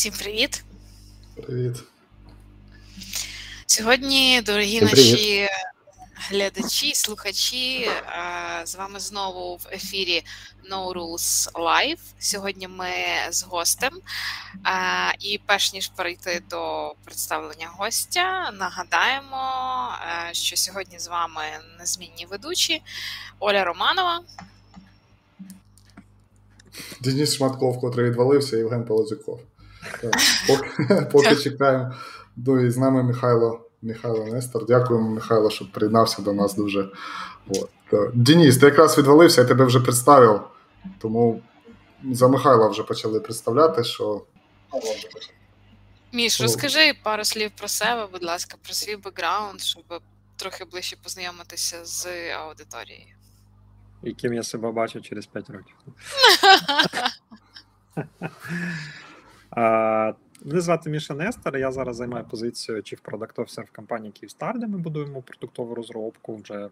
Всім привіт. Привіт. Сьогодні, дорогі Всім наші глядачі, слухачі, з вами знову в ефірі No Rules Live. Сьогодні ми з гостем. І перш ніж перейти до представлення гостя, нагадаємо, що сьогодні з вами незмінні ведучі Оля Романова. Денис Шматков, котрий відвалився, Євген Полозюков. Поки, поки чекаємо. Ну і з нами Михайло Михайло Нестор. Дякуємо, Михайло, що приєднався до нас дуже. От. так. Ти якраз відвалився, я тебе вже представив, тому за Михайла вже почали представляти, що. Міш, розкажи пару слів про себе, будь ласка, про свій бекграунд, щоб трохи ближче познайомитися з аудиторією. яким я себе бачу через 5 років. Мене звати Міша Нестер. Я зараз займаю позицію Chief Product Officer в компанії Київстар, де ми будуємо продуктову розробку. Вже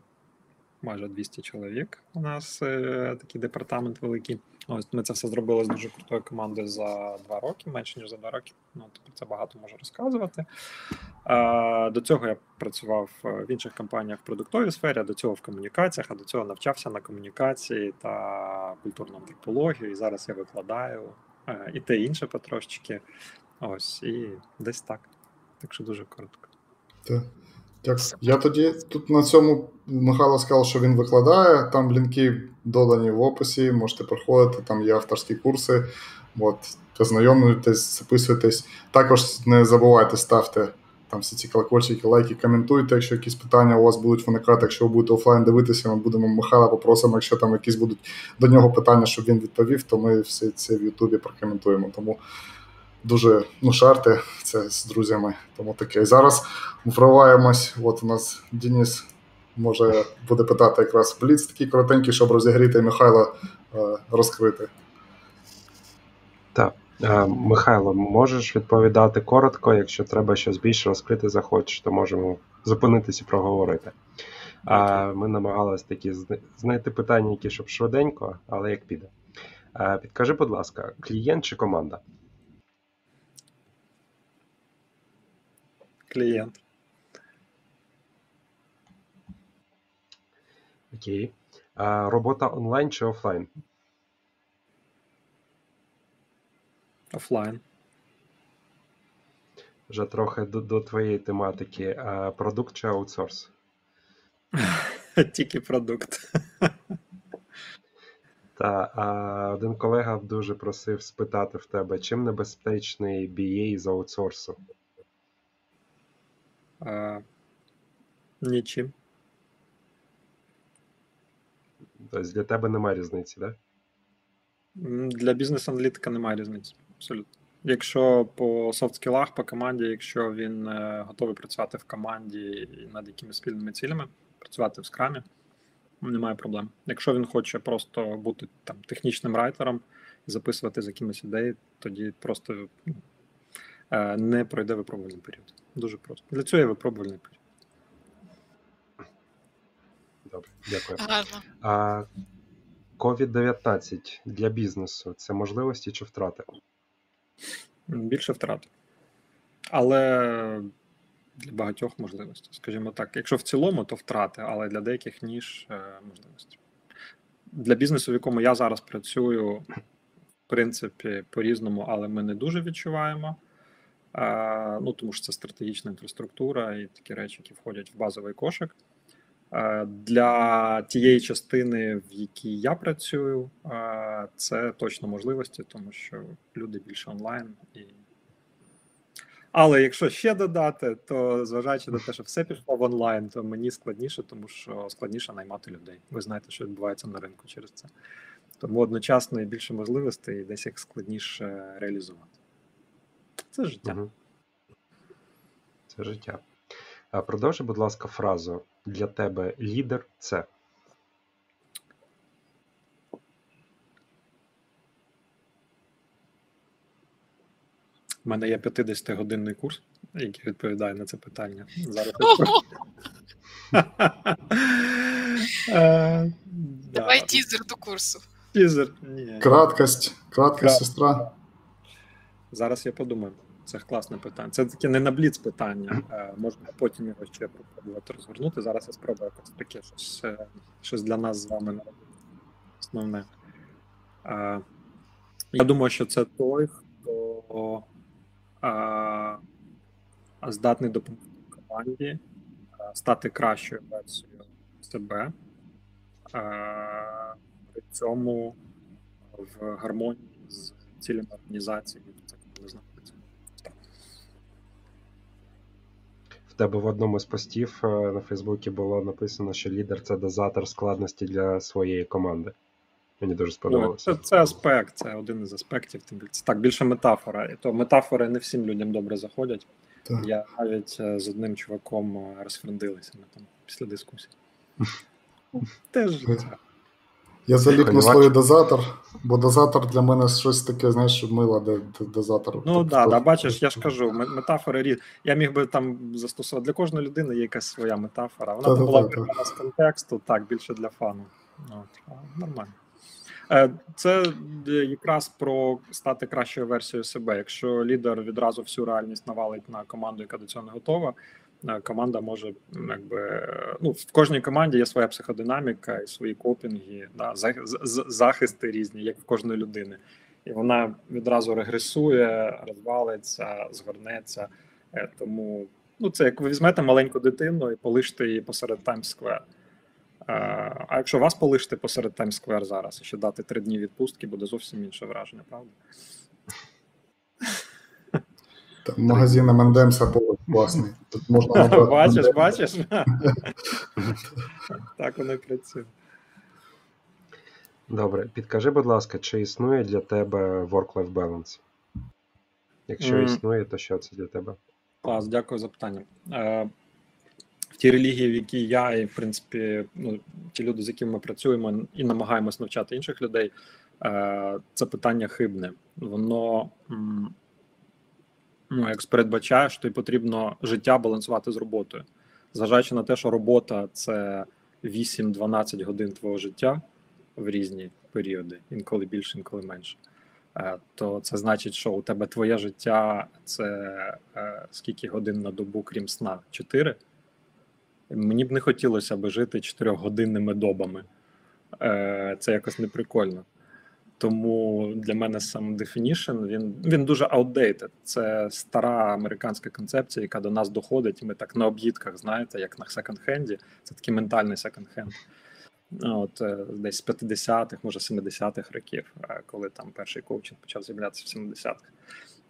майже 200 чоловік. У нас е, такий департамент великий. Ось ми це все зробили з дуже крутою командою за два роки, менше ніж за два роки. Ну тобто це багато можу розказувати. До цього я працював е, в інших компаніях в продуктовій сфері, а до цього в комунікаціях, а до цього навчався на комунікації та культурну антропологію. І зараз я викладаю і те інше потрошечки. Ось, і десь так. Так що дуже коротко. Так. Так, Я тоді тут на цьому Михайло сказав, що він викладає. Там лінки додані в описі, можете проходити, там є авторські курси. От, познайомлюйтесь, записуйтесь. Також не забувайте, ставте там всі ці колокольчики, лайки, коментуйте, якщо якісь питання у вас будуть виникати. Якщо ви будете офлайн дивитися, ми будемо Михайла попросимо, якщо там якісь будуть до нього питання, щоб він відповів, то ми все це в Ютубі прокоментуємо. Тому дуже ну, шарти це з друзями. Тому таке. І зараз вриваємось. От у нас Денис може буде питати якраз бліц такий коротенький, щоб розігріти Михайла е, розкрити. Так. Е, Михайло, можеш відповідати коротко, якщо треба щось більше розкрити захочеш, то можемо зупинитися і проговорити. Ми намагалися такі знайти питання, які щоб швиденько, але як піде. Е, Підкажи, будь ласка, клієнт чи команда? Клієнт. Окей. Робота онлайн чи офлайн? Офлайн. Вже трохи до, до твоєї тематики. А Продукт чи аутсорс? Тільки продукт. Та а, один колега дуже просив спитати в тебе, чим небезпечний BA з аутсорсу? Е, Нічим. Тобто для тебе немає різниці, так? М, Для бізнес-аналітика немає різниці. Абсолютно. Якщо по софт-скілах, по команді, якщо він е, готовий працювати в команді над якимись спільними цілями, працювати в скрамі, немає проблем. Якщо він хоче просто бути там технічним райтером і записувати з якимись ідеї, тоді просто е, не пройде випробувальний період. Дуже просто. Для цього є випробувальний період. Добре, дякую. Гарно. А COVID-19 для бізнесу це можливості чи втрати? Більше втрат. Але для багатьох можливостей. Скажімо так, якщо в цілому, то втрати, але для деяких ніж е, можливості. Для бізнесу, в якому я зараз працюю, в принципі, по-різному, але ми не дуже відчуваємо. Е, ну, тому що це стратегічна інфраструктура і такі речі, які входять в базовий кошик. Е, Для тієї частини, в якій я працюю, е, це точно можливості, тому що люди більше онлайн і. Але якщо ще додати, то зважаючи на те, що все пішло в онлайн, то мені складніше, тому що складніше наймати людей. Ви знаєте, що відбувається на ринку через це. Тому одночасно і більше можливостей, і десь їх складніше реалізувати. Це життя. Це життя. А продовжи, будь ласка, фразу. Для тебе лідер це. У мене є 50-годинний курс, який відповідає на це питання. Зараз Е. Давай тізер до курсу. Тізер. Краткость, краткость, сестра. Зараз я подумаю. Це класне питання. Це таке не на бліц питання. Е, можна потім його ще попробувати розгорнути. Зараз я спробую якось таке щось е, щось для нас з вами. Основне. Е, я думаю, що це той, хто здатний допомогти команді стати кращою версією себе. При цьому в гармонії з цілями організації, тебе в одному з постів е, на Фейсбуці було написано, що лідер це дозатор складності для своєї команди. Мені дуже сподобалося. Це, це аспект, це один із аспектів. Це так більше метафора. І то метафори не всім людям добре заходять. Так. Я навіть е, з одним чуваком е, розфрендилися ми там після дискусії. Теж Я заліпну слові дозатор, бо дозатор для мене щось таке, знаєш, мило, де, дозатор. Ну так, да, да, бачиш, я ж кажу, метафори різні. Я міг би там застосувати для кожної людини є якась своя метафора. Вона та, була та, з контексту, так, більше для фану. От, Нормально. Е, це якраз про стати кращою версією себе. Якщо лідер відразу всю реальність навалить на команду, яка до цього не готова, Е, команда може якби ну в кожній команді є своя психодинаміка і свої копінги, да, захисти різні, як в кожної людини, і вона відразу регресує, розвалиться, згорнеться. Е, тому ну це як ви візьмете маленьку дитину і полиште її посеред Таймс-сквер. Е, а якщо вас полишити посеред Таймс-сквер зараз і ще дати три дні відпустки, буде зовсім інше враження, правда? Там магазин M&M's був класний. Тут можна Бачиш, бачиш? Так воно і працює. Добре, підкажи, будь ласка, чи існує для тебе work-life balance? Якщо mm. існує, то що це для тебе? Клас, дякую за питання. Е, в тій релігії, в якій я, і в принципі, ну, ті люди, з якими ми працюємо і намагаємось навчати інших людей, е, це питання хибне. Воно ну, як передбачає, що тобі потрібно життя балансувати з роботою, зважаючи на те, що робота це 8-12 годин твого життя в різні періоди, інколи більше, інколи менше. Е, то це значить, що у тебе твоє життя це е, скільки годин на добу, крім сна? Чотири. Мені б не хотілося би жити чотирьохгодинними добами. Е, це якось неприкольно. Тому для мене сам definition, він він дуже outdated. Це стара американська концепція, яка до нас доходить, ми так на об'їдках, знаєте, як на секонд-хенді. Це такий ментальний секонд-хенд. От е, десь з 50-х, може 70-х років, е, коли там перший коучинг почав з'являтися в 70-х.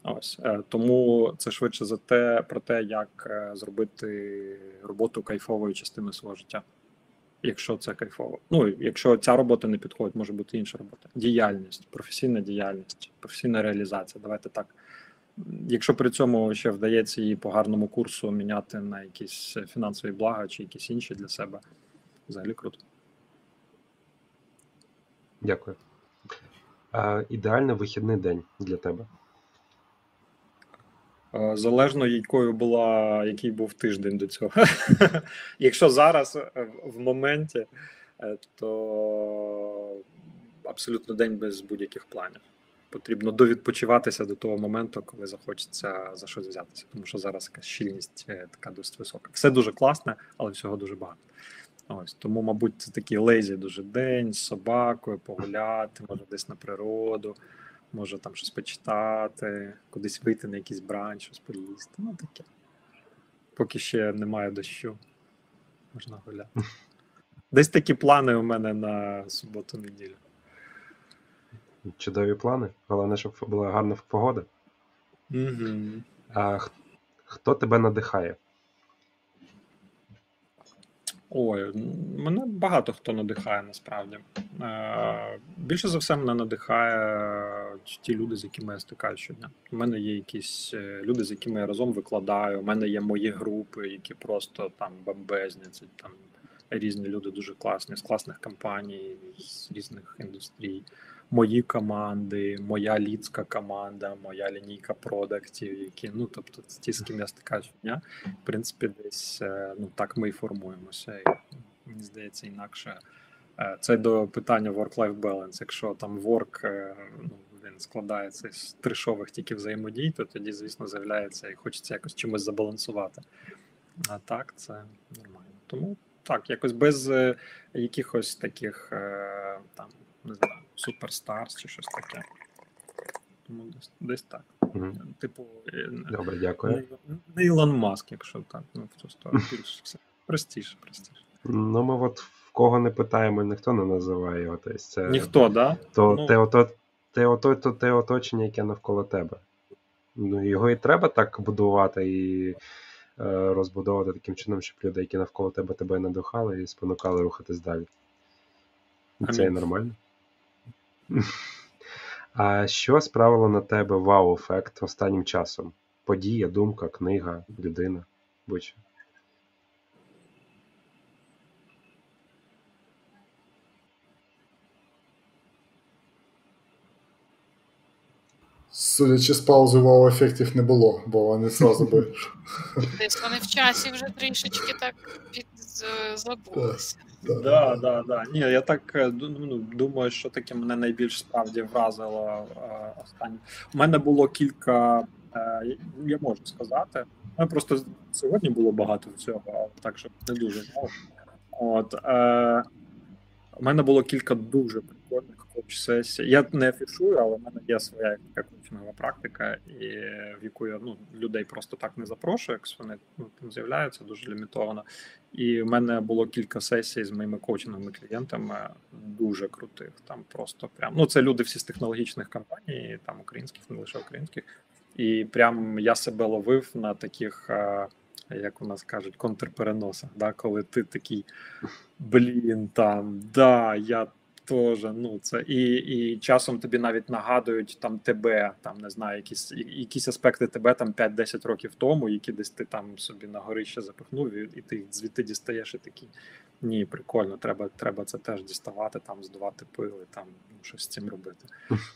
Ось е, тому це швидше за те про те, як зробити роботу кайфовою частиною свого життя якщо це кайфово. Ну якщо ця робота не підходить, може бути інша робота. Діяльність, професійна діяльність, професійна реалізація. Давайте так. Якщо при цьому ще вдається її по гарному курсу міняти на якісь фінансові блага чи якісь інші для себе, взагалі круто. Дякую. А, Ідеальний вихідний день для тебе. Е, залежно якою була, який був тиждень до цього. Якщо зараз е, в моменті, е, то абсолютно день без будь-яких планів. Потрібно довідпочиватися до того моменту, коли захочеться за щось взятися. Тому що зараз якась щільність така досить висока. Все дуже класне, але всього дуже багато. Ось тому, мабуть, це такий лезі дуже день з собакою, погуляти, може десь на природу може там щось почитати, кудись вийти на якийсь бранч, щось поїсти. Ну таке. Поки ще немає дощу, можна гуляти. Десь такі плани у мене на суботу-неділю. Чудові плани. Головне, щоб була гарна погода. Угу. А Хто тебе надихає? Ой, мене багато хто надихає насправді. Е, Більше за все, мене надихає ті люди, з якими я стикаю щодня. У мене є якісь е, люди, з якими я разом викладаю. У мене є мої групи, які просто там бомбезні. Це там різні люди дуже класні, з класних компаній, з різних індустрій мої команди, моя лідська команда, моя лінійка продактів, які ну тобто ті, з ким я стикаю щодня, в принципі, десь е, ну так ми і формуємося. І, Мені здається, інакше. Е, це до питання work-life balance. Якщо там work, е, ну, він складається з трешових тільки взаємодій, то тоді, звісно, з'являється і хочеться якось чимось забалансувати. А так, це нормально. Тому так, якось без якихось таких там, не знаю, суперстарс чи щось таке. Тому десь, десь так. Мгм. Типу, е, Добре, дякую. не, Ілон Маск, якщо так, ну в цю сторону більш все простіше, простіше. Ну, ми от в кого не питаємо, ніхто не називає його. Тобто це Ніхто, да? то Ну. те, ото, те, ото, то, те оточення, яке навколо тебе. Ну, його і треба так будувати і е, розбудовувати таким чином, щоб люди, які навколо тебе тебе надихали і спонукали рухатись далі. Це і нормально. А що справило на тебе вау-ефект останнім часом? Подія, думка, книга, людина, будь-що. Судячи з паузи, вау-ефектів не було, бо вони зразу би. Десь вони в часі вже трішечки так підзабулися. Да, да, да. Ні, я так е, ну, думаю, що таке мене найбільш справді вразило е, останнє. У мене було кілька, е, я можу сказати. Ну, просто сьогодні було багато всього, але так, щоб не дуже. От, е, у мене було кілька дуже прикольних коуч-сесій. Я не афішую, але в мене є своя така коучингова практика, і в яку я ну, людей просто так не запрошую, якщо вони ну, там з'являються дуже лімітовано. І в мене було кілька сесій з моїми коучинговими клієнтами, дуже крутих. Там просто прям ну це люди всі з технологічних компаній, там українських, не лише українських. І прям я себе ловив на таких, е, як у нас кажуть, контрпереносах, да, коли ти такий блін, там да, я теж. Ну це і, і часом тобі навіть нагадують там тебе, там не знаю, якісь якісь аспекти тебе там 5-10 років тому, які десь ти там собі на горище запихнув, і, і ти звідти дістаєш і такий. Ні, прикольно, треба треба це теж діставати, там здувати пили, там ну, щось з цим робити.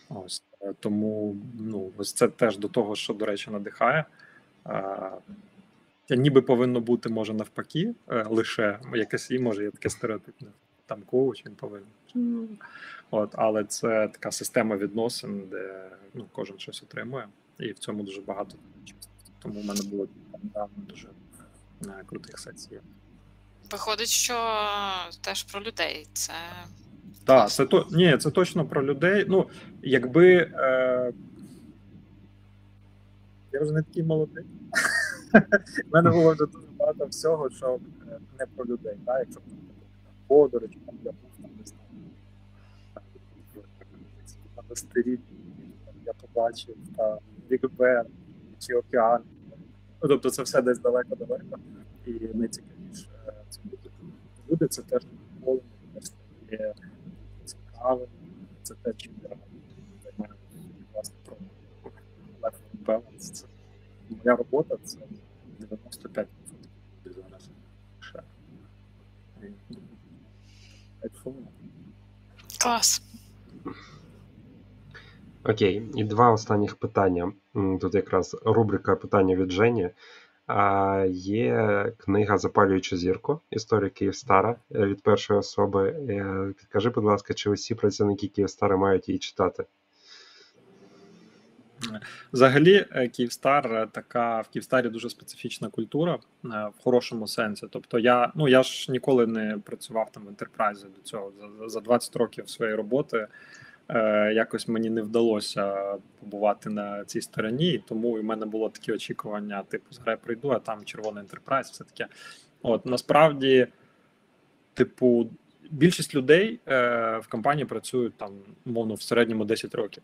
Ось е, тому ну ось це теж до того, що до речі, надихає. Е, Та ніби повинно бути може навпаки, е, лише якесь і може є таке стереотипне. Там коуч він повинен. От, але це така система відносин, де ну, кожен щось отримує, і в цьому дуже багато. Тому в мене було недавно дуже е, крутих сесій. Виходить, що теж про людей. Це Так, це то ні, це точно про людей. Ну, якби е... я вже не такий молодий. У мене було вже дуже багато всього, що е, не про людей. Так? Якщо там подорож, там я був там не знаю. На я побачив Біг Бен чи океан. Ну, тобто це все десь далеко-далеко. І найцікавіше це буде. Люди це теж ніколи не стає цікавим. Це те, чим я займаюся власне про life balance. Це моя робота це 95% зараз. Ну, клас. Окей, і два останніх питання. Тут якраз рубрика питання від Жені. А, Є книга Запалюючи зірку історія Київстара е, від першої особи. Е, Підкажи, будь ласка, чи усі працівники Київстара мають її читати? Взагалі, е, Київстар е, така в Київстарі дуже специфічна культура е, в хорошому сенсі. Тобто, я ну я ж ніколи не працював там в ентерпрайзі до цього. За, за 20 років своєї роботи е, якось мені не вдалося побувати на цій стороні, тому в мене було такі очікування: типу, я прийду, а там червоний ентерпрайз, все таке. От насправді, типу, більшість людей е, в компанії працюють там, умовно, в середньому 10 років.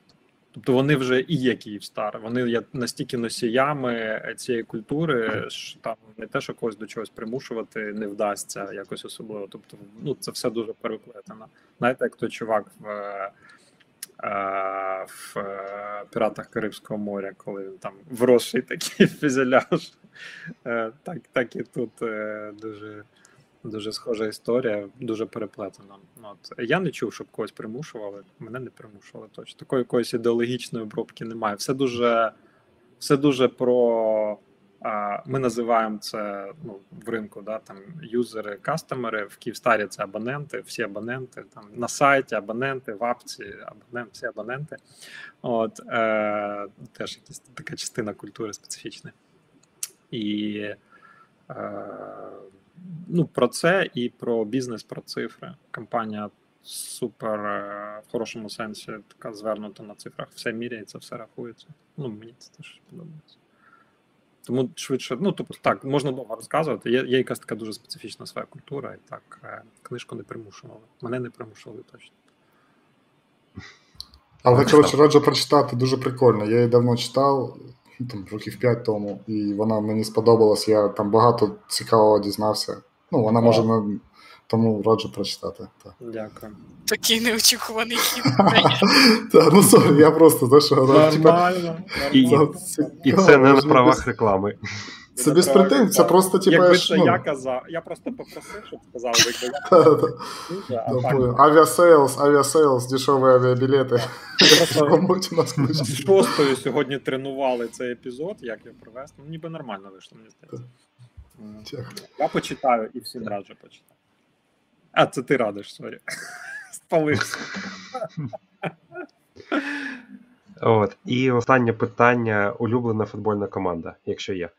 Тобто вони вже і є Київстар. Вони є настільки носіями цієї культури, що там не те, що когось до чогось примушувати не вдасться якось особливо. Тобто, ну це все дуже переплетено. Знаєте, як той чувак в, е, в е, піратах Карибського моря, коли він там вросший такий фюзеляж. Е, Так, так і тут е, дуже. Дуже схожа історія, дуже переплетена. От я не чув, щоб когось примушували. Мене не примушували точно. Такої якоїсь ідеологічної обробки немає. Все дуже, все дуже про Ми називаємо це ну, в ринку, да, там юзери, кастомери, в Київстарі це абоненти, всі абоненти, там на сайті абоненти, в апці, абонент, всі абоненти. От, е, Теж якась така частина культури специфічна. І е, ну, про це і про бізнес, про цифри. Компанія супер е, в хорошому сенсі така звернута на цифрах. Все міряється, все рахується. Ну, мені це теж подобається. Тому швидше, ну тобто так, можна довго розказувати. Є є якась така дуже специфічна своя культура, і так е, книжку не примушували. Мене не примушували точно. Але коротше, раджу прочитати дуже прикольно. Я її давно читав, там років 5 тому, і вона мені сподобалась. Я там багато цікавого дізнався. Ну, вона може не тому раджу прочитати. Так. Дякую. Такий неочікуваний хід. Ну sorry, я просто за що Нормально. І це не на правах реклами. Це без претензій, це просто типу. Якби це я казав, я просто попросив, щоб сказали, якби я. Aviasales, Aviasales, дешеві авіабілети. З шостою сьогодні тренували цей епізод, як його провести. Ну, ніби нормально вийшло, мені здається. Я почитаю і всім раджу почитати. А, це ти радиш, sorry. Спалився. От. І останнє питання: улюблена футбольна команда, якщо є.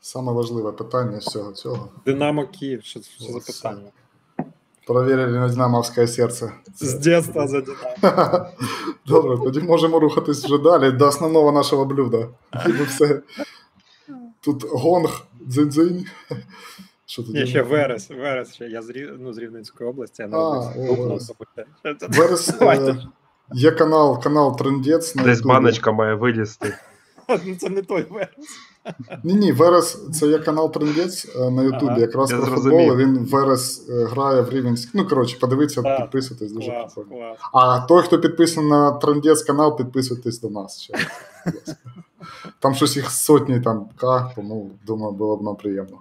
Саме важливе питання з всього цього. Динамо Київ, що це за питання? Проверили на Динамовське серце. З дитинства за Динамо. Добре, тоді можемо рухатись вже далі до основного нашого блюда. Тут гонг, дзинь-дзинь. Що тоді? Ні, ще Верес, Верес ще. Я з ну, з Рівненської області, я на Верес. Верес е, є канал, канал Трендець. Десь баночка має вилізти. Ну це не той Верес. Ні, ні, Верес це є канал Трендець е, на Ютубі. Ага, якраз про футбол. Він Верес е, грає в Рівенськ. Ну, коротше, подивіться, а, підписуйтесь дуже клас, прикольно. Клас. А той, хто підписаний на Трендець канал, підписуйтесь до нас. ще. Там щось їх сотні там К, тому думаю, було б нам приємно.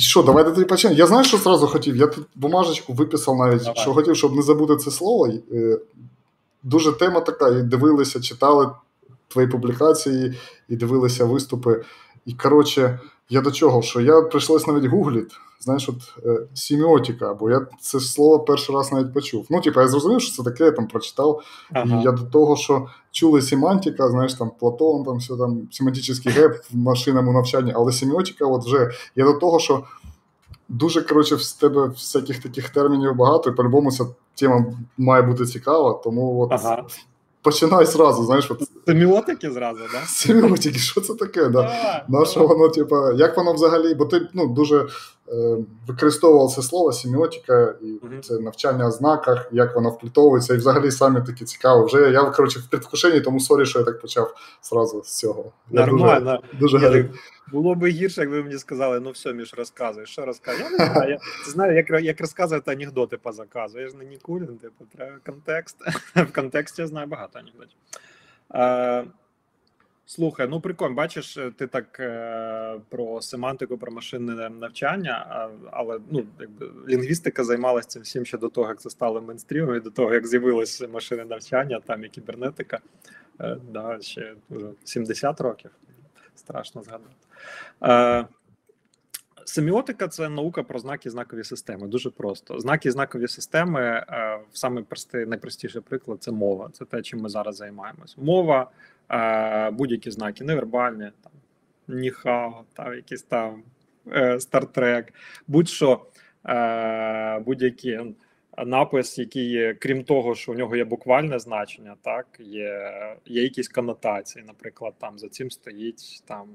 Що, давайте тоді почнемо. Я знаю, що зразу хотів. Я тут бумажечку виписав навіть, Давай. що хотів, щоб не забути це слово. Е, дуже тема така, і дивилися, читали твої публікації, і дивилися виступи. І коротше, я до чого? Що я прийшлось навіть гуглити, знаєш, от е, сіміотика, бо я це слово перший раз навіть почув. Ну, типу, я зрозумів, що це таке, я там прочитав. Ага. І я до того, що чули семантика, знаєш, там Платон, там все там семантичний gap в машинному навчанні, але семіотика, от вже я до того, що дуже коротше, в тебе всяких таких термінів багато, і по-любому ця тема має бути цікава, тому от. Ага. Починай зразу, знаєш. От... Семіотики зразу, да? Семіотики, що це таке? Да? Наше воно, типу, як воно взагалі, бо ти ну, дуже е, використовував це слово семіотика, і це навчання о знаках, як воно вплітовується, і взагалі самі такі цікаво. Вже я коротше, в предвкушенні, тому sorry, що я так почав зразу з цього. Нормально. Дуже, дуже було б гірше, якби мені сказали, ну все, Міш, розказуй, що розказуй. Я не знаю, я знаю, як як розказувати анекдоти по заказу. Я ж не Нікулін, типу, треба контекст. В контексті я знаю багато анекдотів. Е, Слухай, ну прикольно, бачиш, ти так е, про семантику, про машинне навчання, але ну якби лінгвістика займалася цим всім ще до того, як це стало мейнстрімом, і до того, як з'явилось машинне навчання, там і кібернетика. Е, да, ще вже 70 років. Страшно згадати. Е, Семіотика це наука про знаки знакові системи. Дуже просто. Знаки і знакові системи, е, саме простий, найпростіший приклад це мова. Це те, чим ми зараз займаємось. Мова, е, будь-які знаки, невербальні, там, ніхао, там, якийсь там стартрек, будь-що, будь-які напис, який, крім того, що у нього є буквальне значення, так, є є якісь конотації. Наприклад, там за цим стоїть там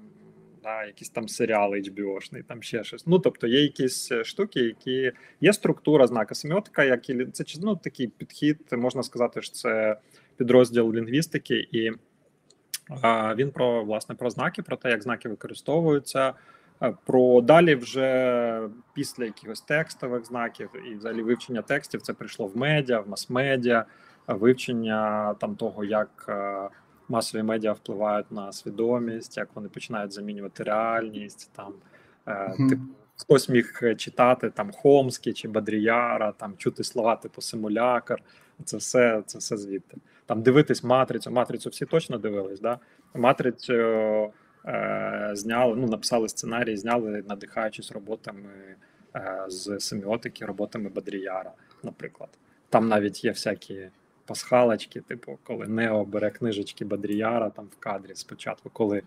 да, якісь там серіали HBO-шний, там ще щось. Ну тобто є якісь е, штуки, які є структура знака семіотика, як і це ну, такий підхід, можна сказати, що це підрозділ лінгвістики, і а, він про власне про знаки, про те, як знаки використовуються. Про далі вже після якихось текстових знаків і взагалі вивчення текстів це прийшло в медіа, в мас-медіа, вивчення там того, як масові медіа впливають на свідомість, як вони починають замінювати реальність. Там mm-hmm. типу, хтось міг читати там Хомський чи Бадріяра, там чути слова типу симулякар. Це все це все звідти. Там дивитись матрицю. Матрицю всі точно дивились. да? Матрицю е, зняли, ну, написали сценарій, зняли, надихаючись роботами е, з семіотики, роботами Бадріяра, наприклад. Там навіть є всякі пасхалочки, типу, коли Нео бере книжечки Бадріяра там в кадрі спочатку, коли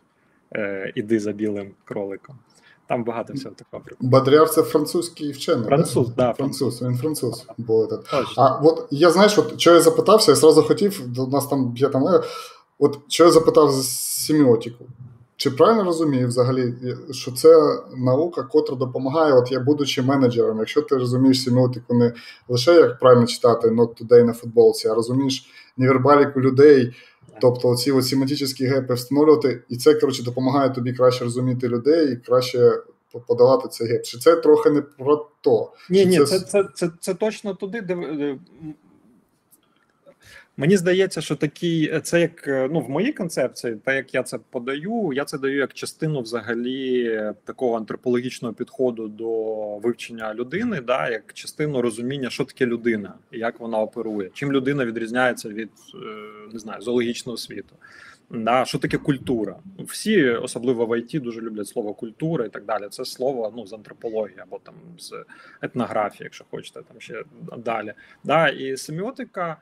е, іди за білим кроликом. Там багато всього такого. Бадріар це французький вчений. Француз, да? да, француз. Він француз. Бо так. А от я знаєш, от що я запитався, я зразу хотів, до нас там є там. е, От що я запитав з семіотику. Чи правильно розумію взагалі, що це наука, котра допомагає, от я будучи менеджером, якщо ти розумієш семіотику не лише як правильно читати not today на футболці, а розумієш невербаліку людей, тобто ці от семантичні гепи встановлювати, і це коротше допомагає тобі краще розуміти людей і краще подавати цей геп. Чи це трохи не про то? Ні, Чи ні, це... це, це, це, це точно туди, де. Мені здається, що такий, це як ну в моїй концепції, так як я це подаю, я це даю як частину взагалі такого антропологічного підходу до вивчення людини, да, як частину розуміння, що таке людина і як вона оперує. Чим людина відрізняється від не знаю зоологічного світу. Да, що таке культура? Всі, особливо в ІТ, дуже люблять слово культура і так далі. Це слово ну з антропології або там з етнографії, якщо хочете, там ще далі. Да, І семіотика.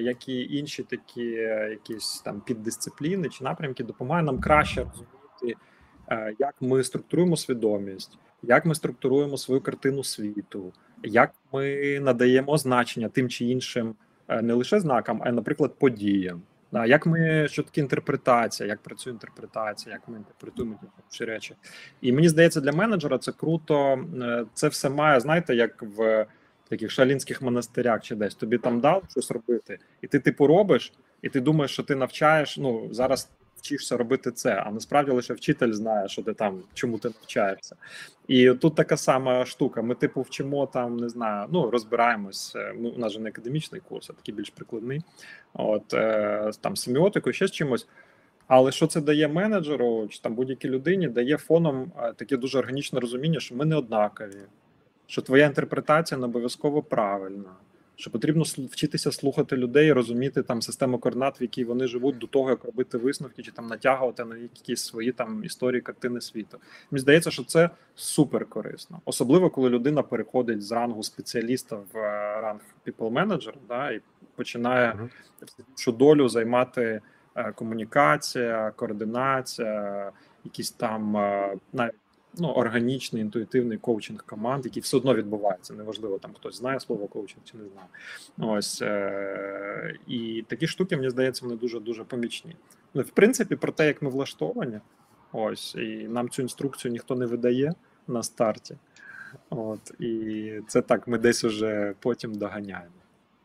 Як і інші такі якісь там піддисципліни чи напрямки допомагає нам краще розуміти, як ми структуруємо свідомість, як ми структуруємо свою картину світу, як ми надаємо значення тим чи іншим не лише знакам, а й, наприклад, подіям. Да, Як ми що таке інтерпретація, як працює інтерпретація, як ми інтерпретуємо ці речі, і мені здається, для менеджера це круто. Це все має знаєте, як в таких шалінських монастирях чи десь тобі там дав щось робити, і ти типу робиш, і ти думаєш, що ти навчаєш. Ну зараз вчишся робити це, а насправді лише вчитель знає, що ти там чому ти навчаєшся. І тут така сама штука. Ми, типу, вчимо там, не знаю, ну розбираємось. Ми у нас же не академічний курс, а такий більш прикладний. От е, там семіотику, ще з чимось. Але що це дає менеджеру чи там будь-якій людині, дає фоном таке дуже органічне розуміння, що ми не однакові, що твоя інтерпретація не обов'язково правильна, що потрібно вчитися слухати людей, розуміти там систему координат, в якій вони живуть, до того як робити висновки, чи там натягувати на якісь свої там історії картини світу. Мені здається, що це супер корисно, особливо коли людина переходить з рангу спеціаліста в ранг people manager, да, і починає всю долю займати комунікація, координація, якісь там навіть ну, органічний інтуїтивний коучинг команд, який все одно відбувається. Неважливо, там хтось знає слово коучинг чи не знає. Ось е- і такі штуки, мені здається, вони дуже дуже помічні. Ну, в принципі, про те, як ми влаштовані, ось і нам цю інструкцію ніхто не видає на старті. От і це так, ми десь уже потім доганяємо.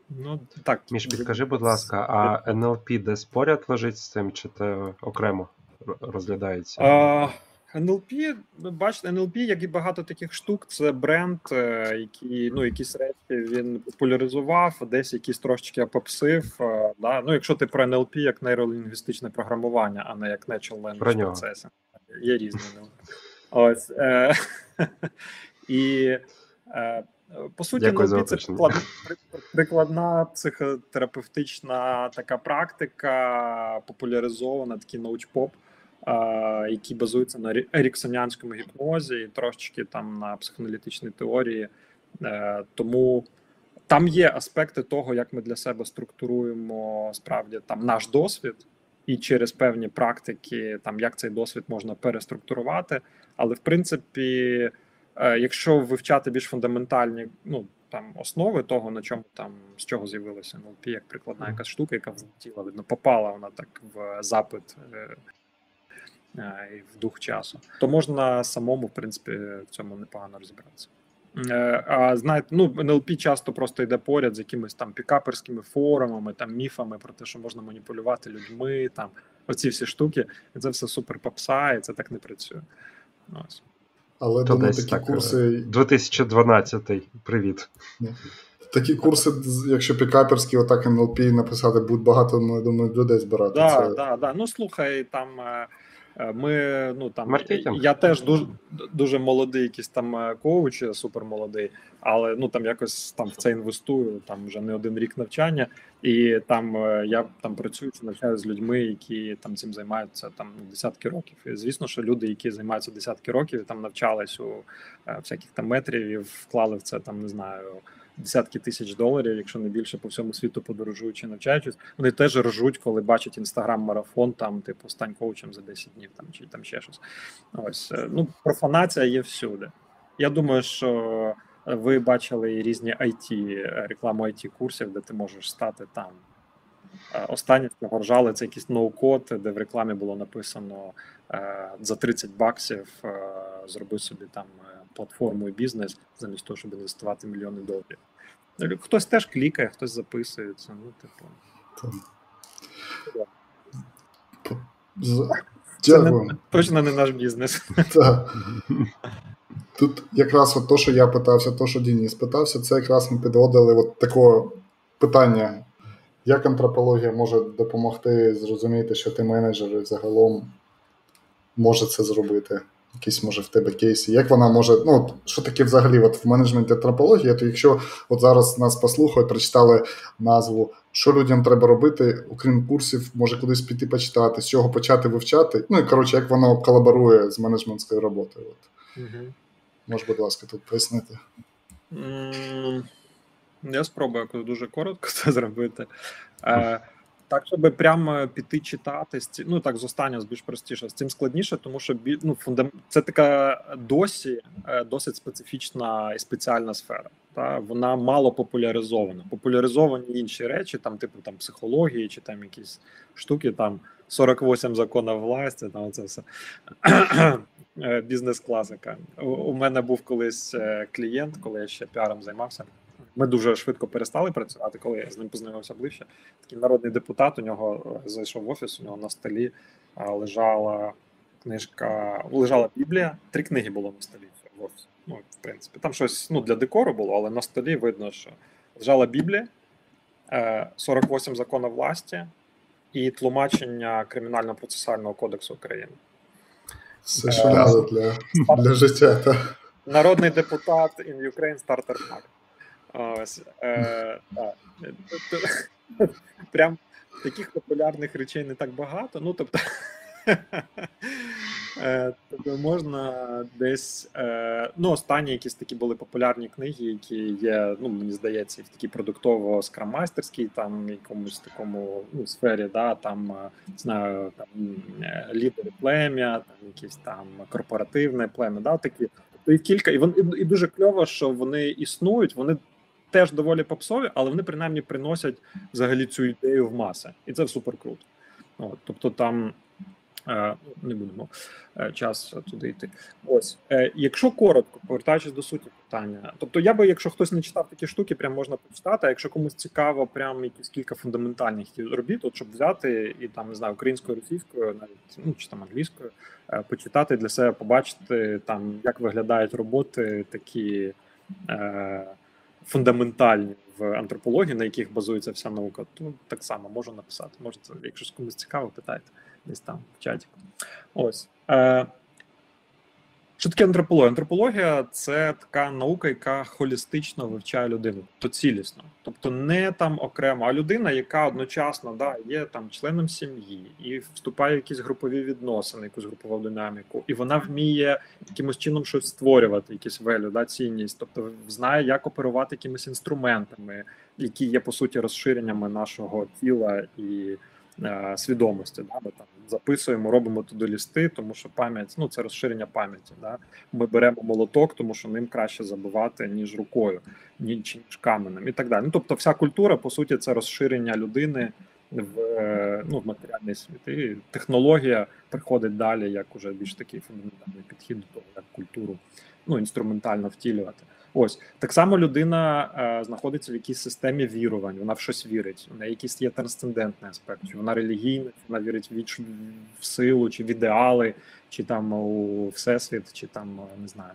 Ну так, Міш, підкажи, будь ласка, а НЛП десь поряд лежить з цим, чи це окремо розглядається? А, НЛП, бачите, НЛП, як і багато таких штук, це бренд, який ну якісь речі він популяризував, десь якісь трошечки попсив. Да? Ну, якщо ти про НЛП як нейролінгвістичне програмування, а не як Natural Language Processing. Є різні. Ось е- і е- по суті, НЛП це прикладна, прикладна психотерапевтична така практика, популяризована, такий научпоп, який базується на еріксонянському гіпнозі і трошечки там на психоаналітичній теорії. Тому там є аспекти того, як ми для себе структуруємо справді там наш досвід. І через певні практики, там як цей досвід можна переструктурувати. Але в принципі, якщо вивчати більш фундаментальні ну там основи того, на чому там з чого з'явилося НЛП, як прикладна якась штука, яка влетіла, видно, попала вона так в запит і в дух часу, то можна самому, в принципі, в цьому непогано розібратися. А знаєте, ну НЛП часто просто йде поряд з якимись там пікаперськими форумами, там міфами про те, що можна маніпулювати людьми, там оці всі штуки. І це все супер попса, і це так не працює. Ось. Але То думаю, такі так, курси. 2012 привіт. Такі курси, якщо пікаперські, отак НЛП написати, будуть багато, ну, я думаю, людей збирати. Да, це... да, да. Ну слухай, там Е, ми ну там Маркетинг. я теж дуже дуже молодий, якийсь там е, коуч, супермолодий, але ну там якось там в це інвестую. Там вже не один рік навчання, і там е, я там працюю чи навчаю з людьми, які там цим займаються там десятки років. І звісно, що люди, які займаються десятки років, там навчались у всяких там метрів і вклали в це там, не знаю десятки тисяч доларів, якщо не більше по всьому світу подорожуючи, навчаючись, вони теж ржуть, коли бачать інстаграм-марафон, там типу стань коучем за 10 днів, там чи там ще щось. Ось е, ну профанація є всюди. Я думаю, що ви бачили різні IT, рекламу it курсів, де ти можеш стати там. Е, останнє чого ржали, це якийсь ноу-код, де в рекламі було написано е, за 30 баксів зроби собі там платформу і бізнес, замість того, щоб інвестувати мільйони доларів. Хтось теж клікає, хтось записується. Ну, типу. Це не, точно не наш бізнес. Так. Тут якраз от то, що я питався, то, що Дініс питався, це якраз ми підводили от такого питання, як антропологія може допомогти зрозуміти, що ти менеджер і загалом може це зробити якісь може в тебе кейси, як вона може, ну що таке взагалі от в менеджменті антропології, то якщо от зараз нас послухають, прочитали назву, що людям треба робити, окрім курсів, може кудись піти почитати, з чого почати вивчати. Ну і коротше, як воно колаборує з менеджментською роботою. От. Угу. Може, будь ласка, тут пояснити. Я спробую дуже коротко це зробити. Е, так, щоб прямо піти читати ну так з останнього більш простіше, з цим складніше, тому що ну, фундам... це така досі е, досить специфічна і спеціальна сфера. Та вона мало популяризована. Популяризовані інші речі, там, типу там психології чи там якісь штуки, там 48 законів власті, там це все е, бізнес-класика. У мене був колись е, клієнт, коли я ще піаром займався. Ми дуже швидко перестали працювати, коли я з ним познайомився ближче. Такий народний депутат у нього е, зайшов в офіс. У нього на столі е, лежала книжка, лежала Біблія. Три книги було на столі в офісі. Ну, в принципі, там щось ну, для декору було, але на столі видно, що лежала Біблія, 48 е, законів власті і тлумачення кримінально-процесуального кодексу України. Все, що для, для життя. Та. Народний депутат in Ukraine Starter Pack. Ось, е, так. Прям таких популярних речей не так багато. Ну, тобто, е, тобто можна десь. Е, ну, останні якісь такі були популярні книги, які є, ну, мені здається, в такій продуктово скраммайстерській, там якомусь такому ну, сфері, да, там е, знаю, там лідери плем'я, там якісь там корпоративне плем'я, да, такі. Тобто і кілька, і, вон, і, і дуже кльово, що вони існують, вони теж доволі попсові, але вони принаймні приносять взагалі цю ідею в маси, і це супер круто. От, Тобто там е, не будемо е, час туди йти. Ось, е, якщо коротко, повертаючись до суті питання, тобто я би, якщо хтось не читав такі штуки, прям можна почитати. А якщо комусь цікаво, прям якісь кілька фундаментальних робіт, от щоб взяти і там не знаю українською, російською, навіть ну чи там англійською, почитати для себе, побачити там, як виглядають роботи такі. Е, фундаментальні в антропології, на яких базується вся наука, то так само можу написати. Можете, якщо комусь цікаво, питайте десь там в чаті. Ось. Е, що таке антропологія? Антропологія це така наука, яка холістично вивчає людину, то цілісно, тобто не там окремо, а людина, яка одночасно да, є там членом сім'ї і вступає в якісь групові відносини, якусь групову динаміку, і вона вміє якимось чином щось створювати, якісь велю, да, цінність, тобто знає, як оперувати якимись інструментами, які є по суті розширеннями нашого тіла і. Е, свідомості. Да? Ми там записуємо, робимо туди лісти, тому що пам'ять ну це розширення пам'яті. Да? Ми беремо молоток, тому що ним краще забивати, ніж рукою, ніж ніж каменем і так далі. Ну, Тобто, вся культура, по суті, це розширення людини в е, ну, в матеріальний світ. І технологія приходить далі, як уже більш такий фундаментальний підхід до того, як культуру ну, інструментально втілювати. Ось так само людина е, знаходиться в якійсь системі вірувань, вона в щось вірить. У неї якийсь є трансцендентний аспект, вона релігійна, вона вірить в, в силу, чи в ідеали, чи там у всесвіт, чи там не знаю,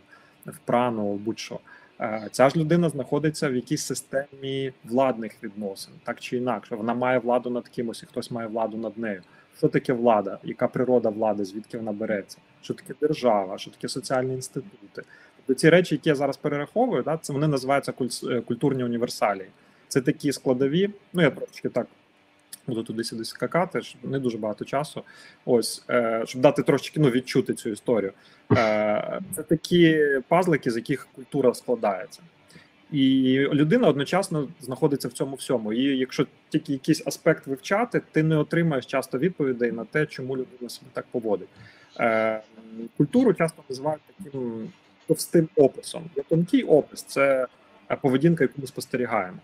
в прану, будь-що. Е, ця ж людина знаходиться в якійсь системі владних відносин, так чи інакше. Вона має владу над кимось, і хтось має владу над нею. що таке влада, яка природа влади, звідки вона береться, що таке держава, що таке соціальні інститути. Тобто ці речі, які я зараз перераховую, да, це вони називаються е, культурні універсалії. Це такі складові. Ну я трошки так буду туди сюди скакати, щоб не дуже багато часу. Ось е, щоб дати трошки ну, відчути цю історію. Е, Це такі пазлики, з яких культура складається. І людина одночасно знаходиться в цьому всьому. І якщо тільки якийсь аспект вивчати, ти не отримаєш часто відповідей на те, чому людина себе так поводить. Е, Культуру часто називають таким товстим описом. Є тонкий опис це поведінка, яку ми спостерігаємо.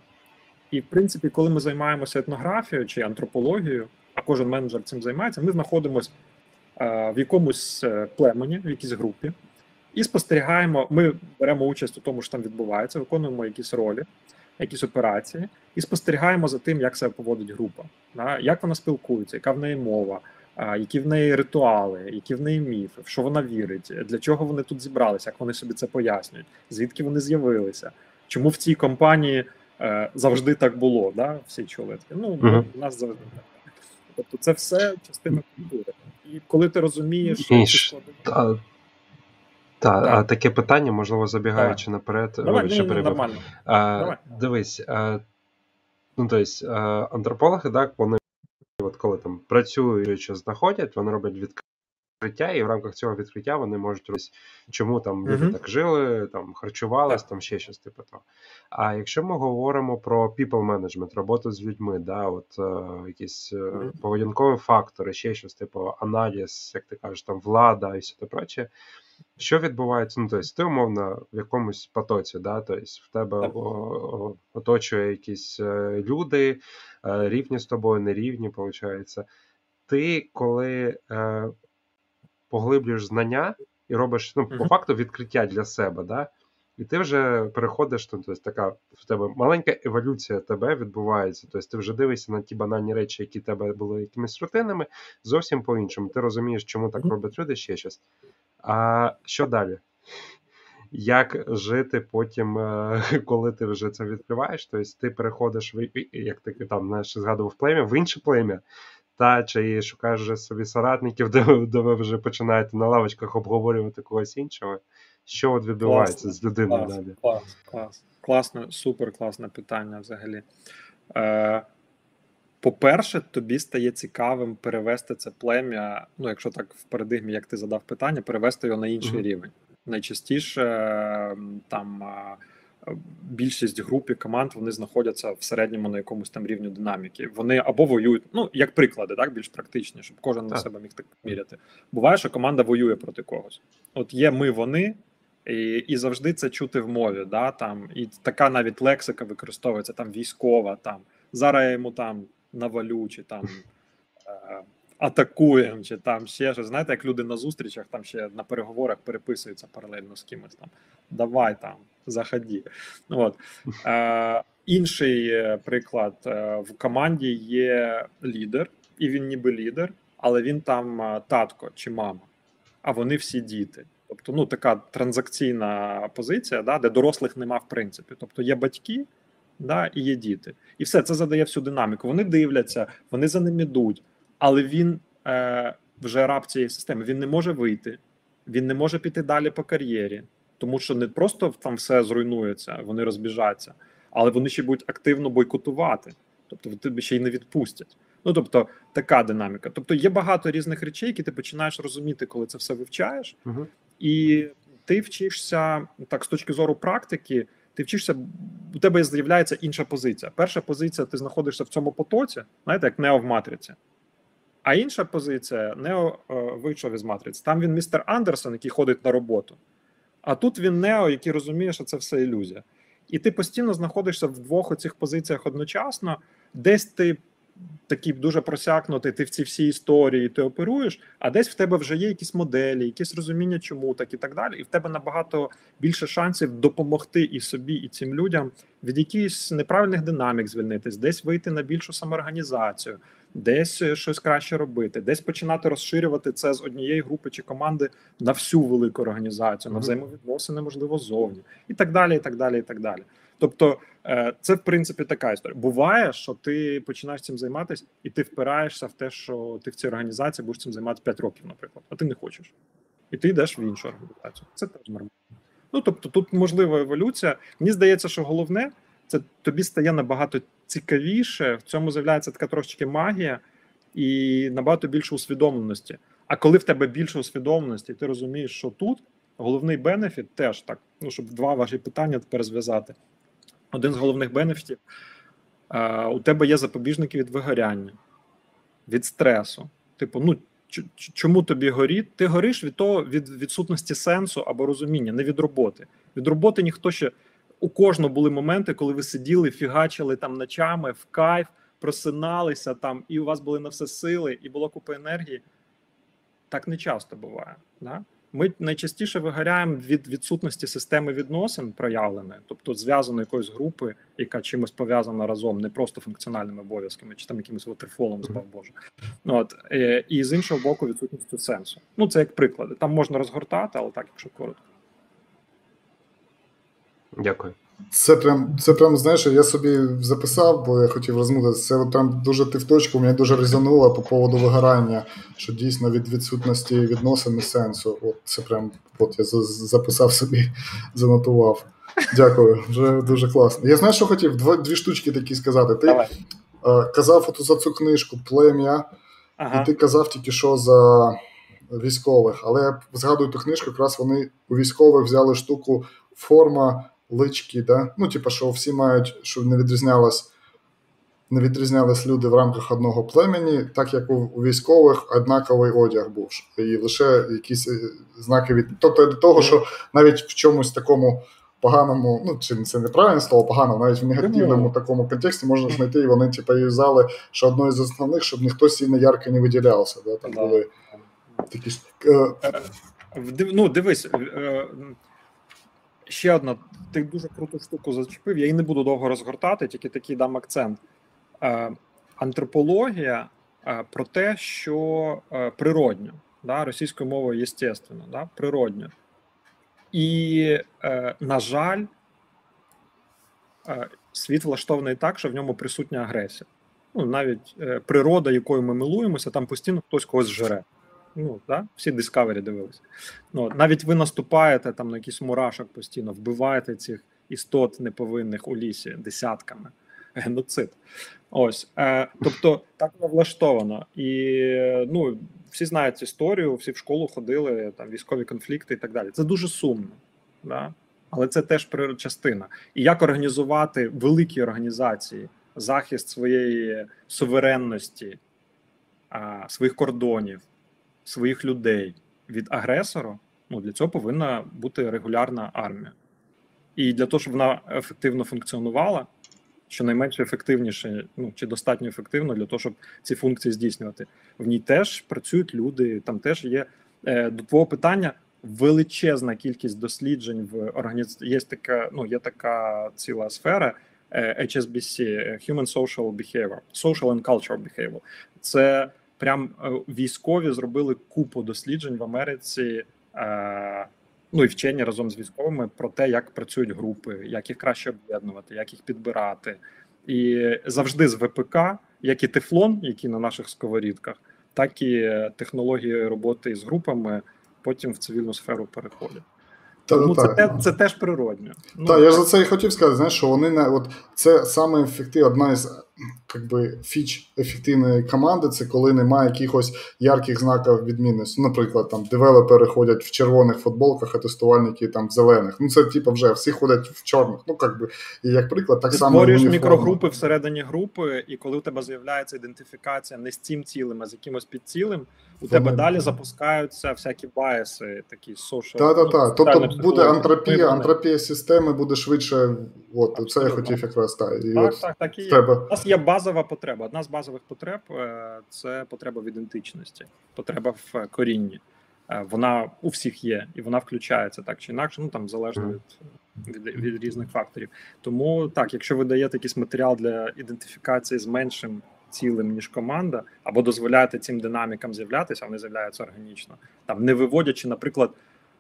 І в принципі, коли ми займаємося етнографією чи антропологією, а кожен менеджер цим займається, ми знаходимося е, в якомусь е, племені, в якійсь групі, і спостерігаємо. Ми беремо участь у тому, що там відбувається, виконуємо якісь ролі, якісь операції, і спостерігаємо за тим, як себе поводить група, як вона спілкується, яка в неї мова, які в неї ритуали, які в неї міфи, в що вона вірить, для чого вони тут зібралися, як вони собі це пояснюють, звідки вони з'явилися, чому в цій компанії. Е, завжди так було, да? всі чули. Ну, uh-huh. у нас завжди так. Тобто це все частина культури. І коли ти розумієш, що ти та, та, а таке питання, можливо, забігаючи Давай. наперед, Давай, ні, ні, нормально. А, Давай. Дивись, а, ну тобто, антропологи, так, вони от коли там працюють, що знаходять, вони роблять відкриття і в рамках цього відкриття вони можуть робити, чому там люди uh-huh. так жили, там харчувались, там ще щось типу того. А якщо ми говоримо про people management, роботу з людьми, да, от е, якісь е, поведінкові фактори, ще щось, типу аналіз, як ти кажеш, там влада і все те проче, що відбувається? Ну, тобто, ти умовно в якомусь потоці, да, тобто в тебе о, оточує якісь е, люди, е, рівні з тобою, нерівні, виходить. Ти коли е, поглиблюєш знання і робиш ну, по факту відкриття для себе. да? І ти вже переходиш, тобто така в тебе маленька еволюція тебе відбувається. Тобто ти вже дивишся на ті банальні речі, які тебе були якимись рутинами, зовсім по-іншому. Ти розумієш, чому так роблять люди ще щось. А що далі? Як жити потім, е, коли ти вже це відкриваєш? Тобто ти переходиш в як ти там знаєш, згадував плем'я в інше плем'я, та чи шукаєш вже собі соратників, де, де ви вже починаєте на лавочках обговорювати когось іншого. Що от відбувається клас, з людиною клас, далі? Клас, клас. Класне, супер класне питання взагалі. Е, По-перше, тобі стає цікавим перевести це плем'я, ну, якщо так в парадигмі, як ти задав питання, перевести його на інший mm-hmm. рівень. Найчастіше там більшість груп і команд вони знаходяться в середньому на якомусь там рівні динаміки. Вони або воюють, ну як приклади, так більш практичні, щоб кожен на себе міг так поміряти. Буває, що команда воює проти когось. От є ми, вони. І і завжди це чути в мові, да, там, і така навіть лексика використовується там військова, там зараз я йому там навалю, чи там е, атакуємо, чи там ще щось. Знаєте, як люди на зустрічах там ще на переговорах переписуються паралельно з кимось там. Давай там, заході. От. Е, Інший е, приклад е, в команді є лідер, і він ніби лідер, але він там татко чи мама, а вони всі діти. Тобто, ну така транзакційна позиція, да, де дорослих нема в принципі. Тобто є батьки, да, і є діти, і все це задає всю динаміку. Вони дивляться, вони за ним ідуть, але він е, вже раб цієї системи. Він не може вийти, він не може піти далі по кар'єрі, тому що не просто там все зруйнується, вони розбіжаться, але вони ще будуть активно бойкотувати, тобто тебе ще й не відпустять. Ну тобто така динаміка. Тобто є багато різних речей, які ти починаєш розуміти, коли це все вивчаєш, uh і ти вчишся так з точки зору практики. Ти вчишся, у тебе з'являється інша позиція. Перша позиція, ти знаходишся в цьому потоці, знаєте, як нео в матриці. А інша позиція Нео е, вийшов із матриці. Там він містер Андерсон, який ходить на роботу. А тут він Нео, який розуміє, що це все ілюзія. І ти постійно знаходишся в двох оцих позиціях одночасно, десь ти такий дуже просякнутий, ти в ці всі історії ти оперуєш, а десь в тебе вже є якісь моделі, якісь розуміння, чому так і так далі. І в тебе набагато більше шансів допомогти і собі, і цим людям від якихось неправильних динамік звільнитись, десь вийти на більшу самоорганізацію, десь е, щось краще робити, десь починати розширювати це з однієї групи чи команди на всю велику організацію, на взаємовідносини, можливо, зовні, і так далі. і так далі, і так далі. Тобто, це в принципі така історія. Буває, що ти починаєш цим займатися, і ти впираєшся в те, що ти в цій організації будеш цим займатися 5 років, наприклад, а ти не хочеш, і ти йдеш в іншу організацію. Це теж нормально. Ну тобто, тут можлива еволюція. Мені здається, що головне це тобі стає набагато цікавіше. В цьому з'являється така трошечки магія і набагато більше усвідомленості. А коли в тебе більше усвідомленості, ти розумієш, що тут головний бенефіт теж так. Ну щоб два ваші питання тепер зв'язати. Один з головних бенефітів у тебе є запобіжники від вигоряння, від стресу. Типу, ну чому тобі горіть? Ти гориш від того від відсутності сенсу або розуміння, не від роботи. Від роботи ніхто ще у кожного були моменти, коли ви сиділи, фігачили там ночами в кайф, просиналися там, і у вас були на все сили, і було купа енергії. Так не часто буває. Да? Ми найчастіше вигоряємо від відсутності системи відносин проявленої, тобто зв'язаної якоїсь групи, яка чимось пов'язана разом, не просто функціональними обов'язками чи там якимось ватерфолом, збав Боже. От е, і з іншого боку, відсутністю сенсу. Ну це як приклади. Там можна розгортати, але так, якщо коротко. Дякую. Це прям, це прям, знаєш, я собі записав, бо я хотів розмовити. Це прям дуже ти в точку, мені дуже резонуло по поводу вигорання, що дійсно від відсутності відносин і сенсу. От це прям, от я записав собі, занотував. Дякую, вже дуже класно. Я знаю, що хотів два, дві штучки такі сказати. Ти Давай. казав от за цю книжку плем'я, ага. і ти казав тільки що за військових. Але я згадую ту книжку, якраз вони у військових взяли штуку форма лички, да? ну, типу, що всі мають, щоб не відрізнялось. Не відрізнялись люди в рамках одного племені, так як у військових однаковий одяг був, і лише якісь е, знаки від. Тобто до того, що навіть в чомусь такому поганому, ну чи це неправильне слово, погано, навіть в негативному такому контексті можна знайти, і вони типу, юзали, що одно з основних, щоб ніхто сильно ярко не виділявся. Да? Там були такі. Е, ну, дивись, е, ще одна, ти дуже круту штуку зачепив. Я її не буду довго розгортати, тільки такий дам акцент. Е, Антропологія е, про те, що е, природньо, да, російською мовою естественно, да, природньо. І, на жаль, світ влаштований так, що в ньому присутня агресія. Ну, навіть природа, якою ми милуємося, там постійно хтось когось жре ну да, всі Discovery дивилися. Ну, Навіть ви наступаєте там на якийсь мурашок постійно, вбиваєте цих істот неповинних у лісі десятками. Геноцид. Ось. Е, Тобто так влаштовано. І ну, всі знають історію, всі в школу ходили, там військові конфлікти і так далі. Це дуже сумно. Да? Але це теж частина. І як організувати великі організації захист своєї суверенності, своїх кордонів, своїх людей від агресора, ну для цього повинна бути регулярна армія. І для того, щоб вона ефективно функціонувала, щонайменше ефективніше, ну чи достатньо ефективно для того, щоб ці функції здійснювати. В ній теж працюють люди, там теж є е, до твого питання. Величезна кількість досліджень в організації. Є така, ну є така ціла сфера HSBC, е, Human Social Behavior, Social and Cultural Behavior. Це прям е, військові зробили купу досліджень в Америці. Е, ну і вчені разом з військовими про те, як працюють групи, як їх краще об'єднувати, як їх підбирати, і завжди з ВПК, як і Тефлон, які на наших сковорідках, так і технології роботи з групами потім в цивільну сферу переходять. Тому це, це це, теж природньо. Ну, так, я ж за це і хотів сказати, знаєш, що вони не от це саме ефективна одна із как би, фіч ефективної команди це коли немає якихось ярких знаків відмінності. Наприклад, там девелопери ходять в червоних футболках, а тестувальники там в зелених. Ну це типу вже всі ходять в чорних. Ну як би і як приклад, так Ти само створюєш мікрогрупи всередині групи, і коли у тебе з'являється ідентифікація не з цим цілим, а з якимось підцілим, у тебе далі запускаються всякі байси, такі social. Так, так, так. Тобто буде антропія, антропія системи буде швидше. От це я хотів якраз так. І так, от так, так і є. Треба... У нас є базова потреба. Одна з базових потреб е, це потреба в ідентичності, потреба в корінні. Е, вона у всіх є, і вона включається так чи інакше, ну там залежно від, від від, різних факторів. Тому так, якщо ви даєте якийсь матеріал для ідентифікації з меншим цілим ніж команда, або дозволяєте цим динамікам з'являтися, вони з'являються органічно, там не виводячи, наприклад,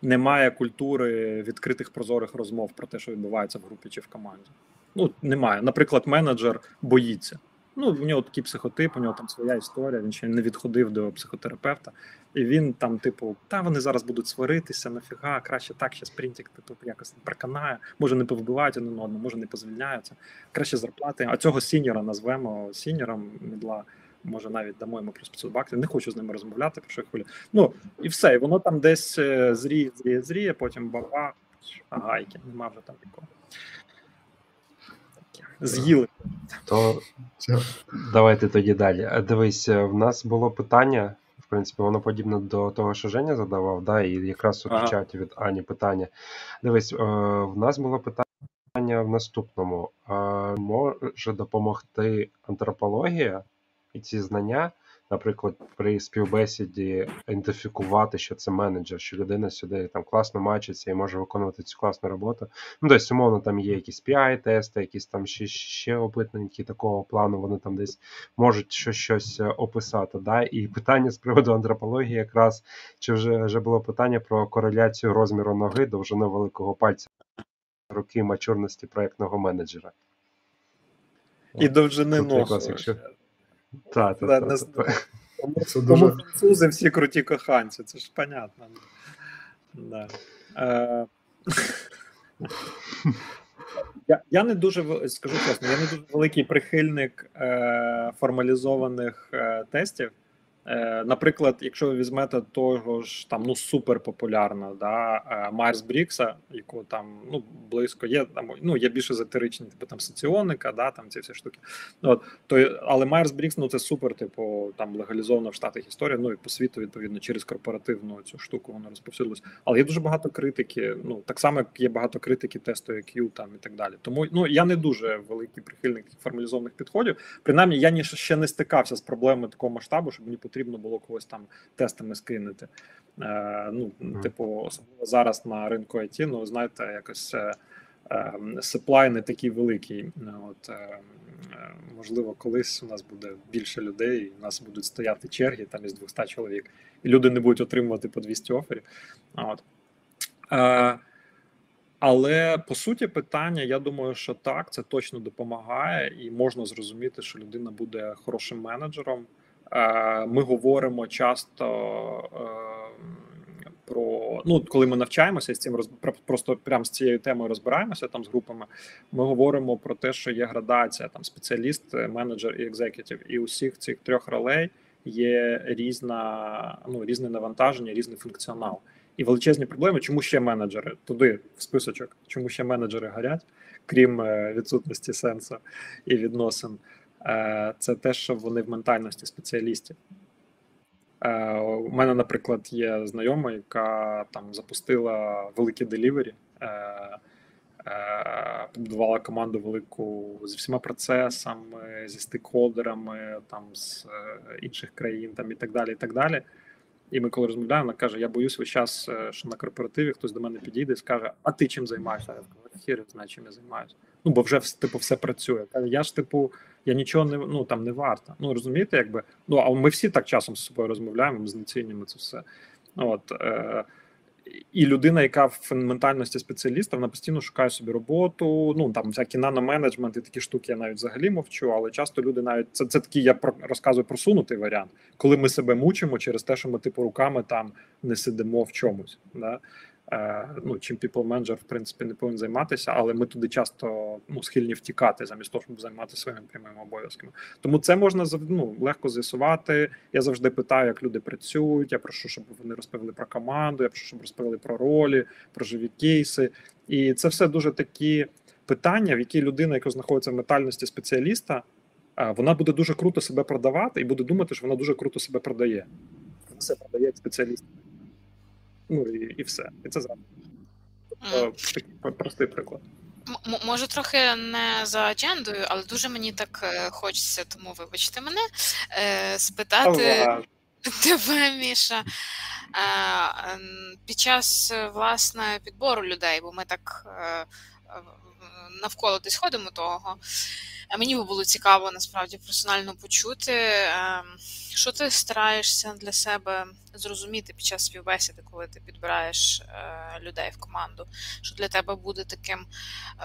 немає культури відкритих прозорих розмов про те, що відбувається в групі чи в команді. Ну немає. Наприклад, менеджер боїться. Ну, в нього такий психотип, у нього там своя історія. Він ще не відходив до психотерапевта, і він там, типу, та вони зараз будуть сваритися, нафіга, краще так, ще спринтик, типу, якось проканає, може не повбивають один одного, може не позвільняються. Краще зарплати. А цього сіньора назвемо сіньором мідла. Може, навіть дамо йому плюс 500 баксів. Не хочу з ними розмовляти, про що я хвилю. Ну і все, і воно там десь е, зріє, зріє, зріє, потім баба, гайки, нема вже там нікого. З'їли. То давайте тоді далі. Дивись, е, в нас було питання. В принципі, воно подібне до того, що Женя задавав, да, і якраз ага. чаті від Ані питання. Дивись, е, в нас було питання в наступному: може допомогти антропологія і ці знання наприклад, при співбесіді ідентифікувати, що це менеджер, що людина сюди там класно мачиться і може виконувати цю класну роботу. Ну, тобто, умовно, там є якісь PI-тести, якісь там ще ще опитники такого плану, вони там десь можуть щось щось е, описати. Да? І питання з приводу антропології, якраз чи вже вже було питання про кореляцію розміру ноги довжини великого пальця руки мачурності проєктного менеджера. І довжини ног. Так, та, та. Тому, тому французи всі круті коханці, це ж понятно. Да. Е, я я не дуже скажу чесно, я не дуже великий прихильник е, формалізованих е, тестів. Е, наприклад, якщо ви візьмете того ж там ну супер популярна да, Майерс Брікса, яку там ну близько є там ну є більш езотеричні, типу там соціоника, да, там ці всі штуки. От то але Майерс Брікс, ну це супер, типу там легалізована в Штатах історія. Ну і по світу відповідно через корпоративну цю штуку воно розповсюдилось. Але є дуже багато критики. Ну так само як є багато критики тесту IQ там і так далі. Тому ну я не дуже великий прихильник формалізованих підходів. Принаймні, я ні ще не стикався з проблемою такого масштабу, щоб мені потрібно потрібно було когось там тестами скинути. Е, Ну, типу, особливо зараз на ринку IT, ну знаєте, якось е, е, supply не такий великий. От е, можливо, колись у нас буде більше людей, і у нас будуть стояти черги там із 200 чоловік, і люди не будуть отримувати по 200 оферів. От. Е, але по суті, питання, я думаю, що так, це точно допомагає, і можна зрозуміти, що людина буде хорошим менеджером. Е, ми говоримо часто е, про ну, коли ми навчаємося з цим просто прямо з цією темою розбираємося там з групами. Ми говоримо про те, що є градація там спеціаліст, менеджер і екзекутів, і усіх цих трьох ролей є різна, ну різне навантаження, різний функціонал. І величезні проблеми, чому ще менеджери туди в списочок, чому ще менеджери горять, крім е, відсутності сенсу і відносин. Е, це те, що вони в ментальності спеціалістів. Е, у мене, наприклад, є знайома, яка там запустила великі делівері, е, побудувала команду велику з всіма процесами, зі стейкхолдерами там з інших країн, там і так далі. І так далі. І ми, коли розмовляємо, вона каже: Я боюсь весь час, що на корпоративі хтось до мене підійде і скаже: А ти чим займаєшся? Я кажу, хір, знаю, чим я займаюся. Ну, бо вже типу, все працює. Я ж, типу, я нічого не ну там не варта. Ну розумієте, якби ну а ми всі так часом з собою розмовляємо, ми знецінюємо це все. От е, і людина, яка в ментальності спеціаліста, вона постійно шукає собі роботу. Ну там всякі наноменеджмент і такі штуки я навіть взагалі мовчу. Але часто люди навіть це це такий, я про розказую просунутий варіант, коли ми себе мучимо через те, що ми типу руками там не сидимо в чомусь. Да? Е, ну, чим people manager, в принципі, не повинен займатися, але ми туди часто ну, схильні втікати, замість того, щоб займатися своїми прямими обов'язками. Тому це можна ну, легко з'ясувати. Я завжди питаю, як люди працюють. Я прошу, щоб вони розповіли про команду, я прошу, щоб розповіли про ролі, про живі кейси. І це все дуже такі питання, в які людина, яка знаходиться в метальності спеціаліста, е, вона буде дуже круто себе продавати і буде думати, що вона дуже круто себе продає. Вона себе продає як спеціаліст. Ну і і все. І це зараз. Тобто, такий простий приклад. М- може, трохи не за аджендою, але дуже мені так е, хочеться, тому вибачте мене, е, спитати ага. тебе, Міша. Е, під час власне підбору людей, бо ми так навколо десь ходимо того. Мені би було цікаво насправді персонально почути, ем, що ти стараєшся для себе зрозуміти під час співбесіди, коли ти підбираєш е, людей в команду, що для тебе буде таким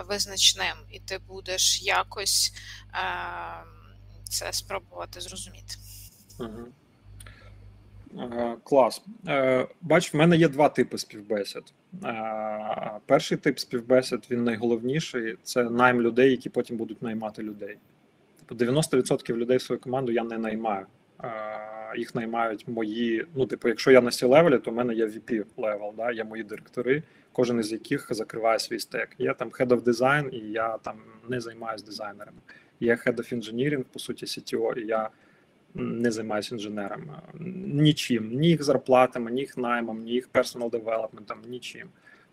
визначним, і ти будеш якось ем, це спробувати зрозуміти. Угу. Клас. Е, бач, в мене є два типи співбесід. Е, перший тип співбесід, він найголовніший це найм людей, які потім будуть наймати людей. Тобто 90% людей в свою команду я не наймаю. Їх наймають мої. Ну, типу, якщо я на C-level і, то в мене є VP level, да, є мої директори, кожен із яких закриває свій стек. Є там Head of Design, і я там не займаюся дизайнерами. Є Head of Engineering, по суті, CTO, і я не займаюся інженером нічим, ні їх зарплатами, ні їх наймом, ні їх personal development ом, нічим.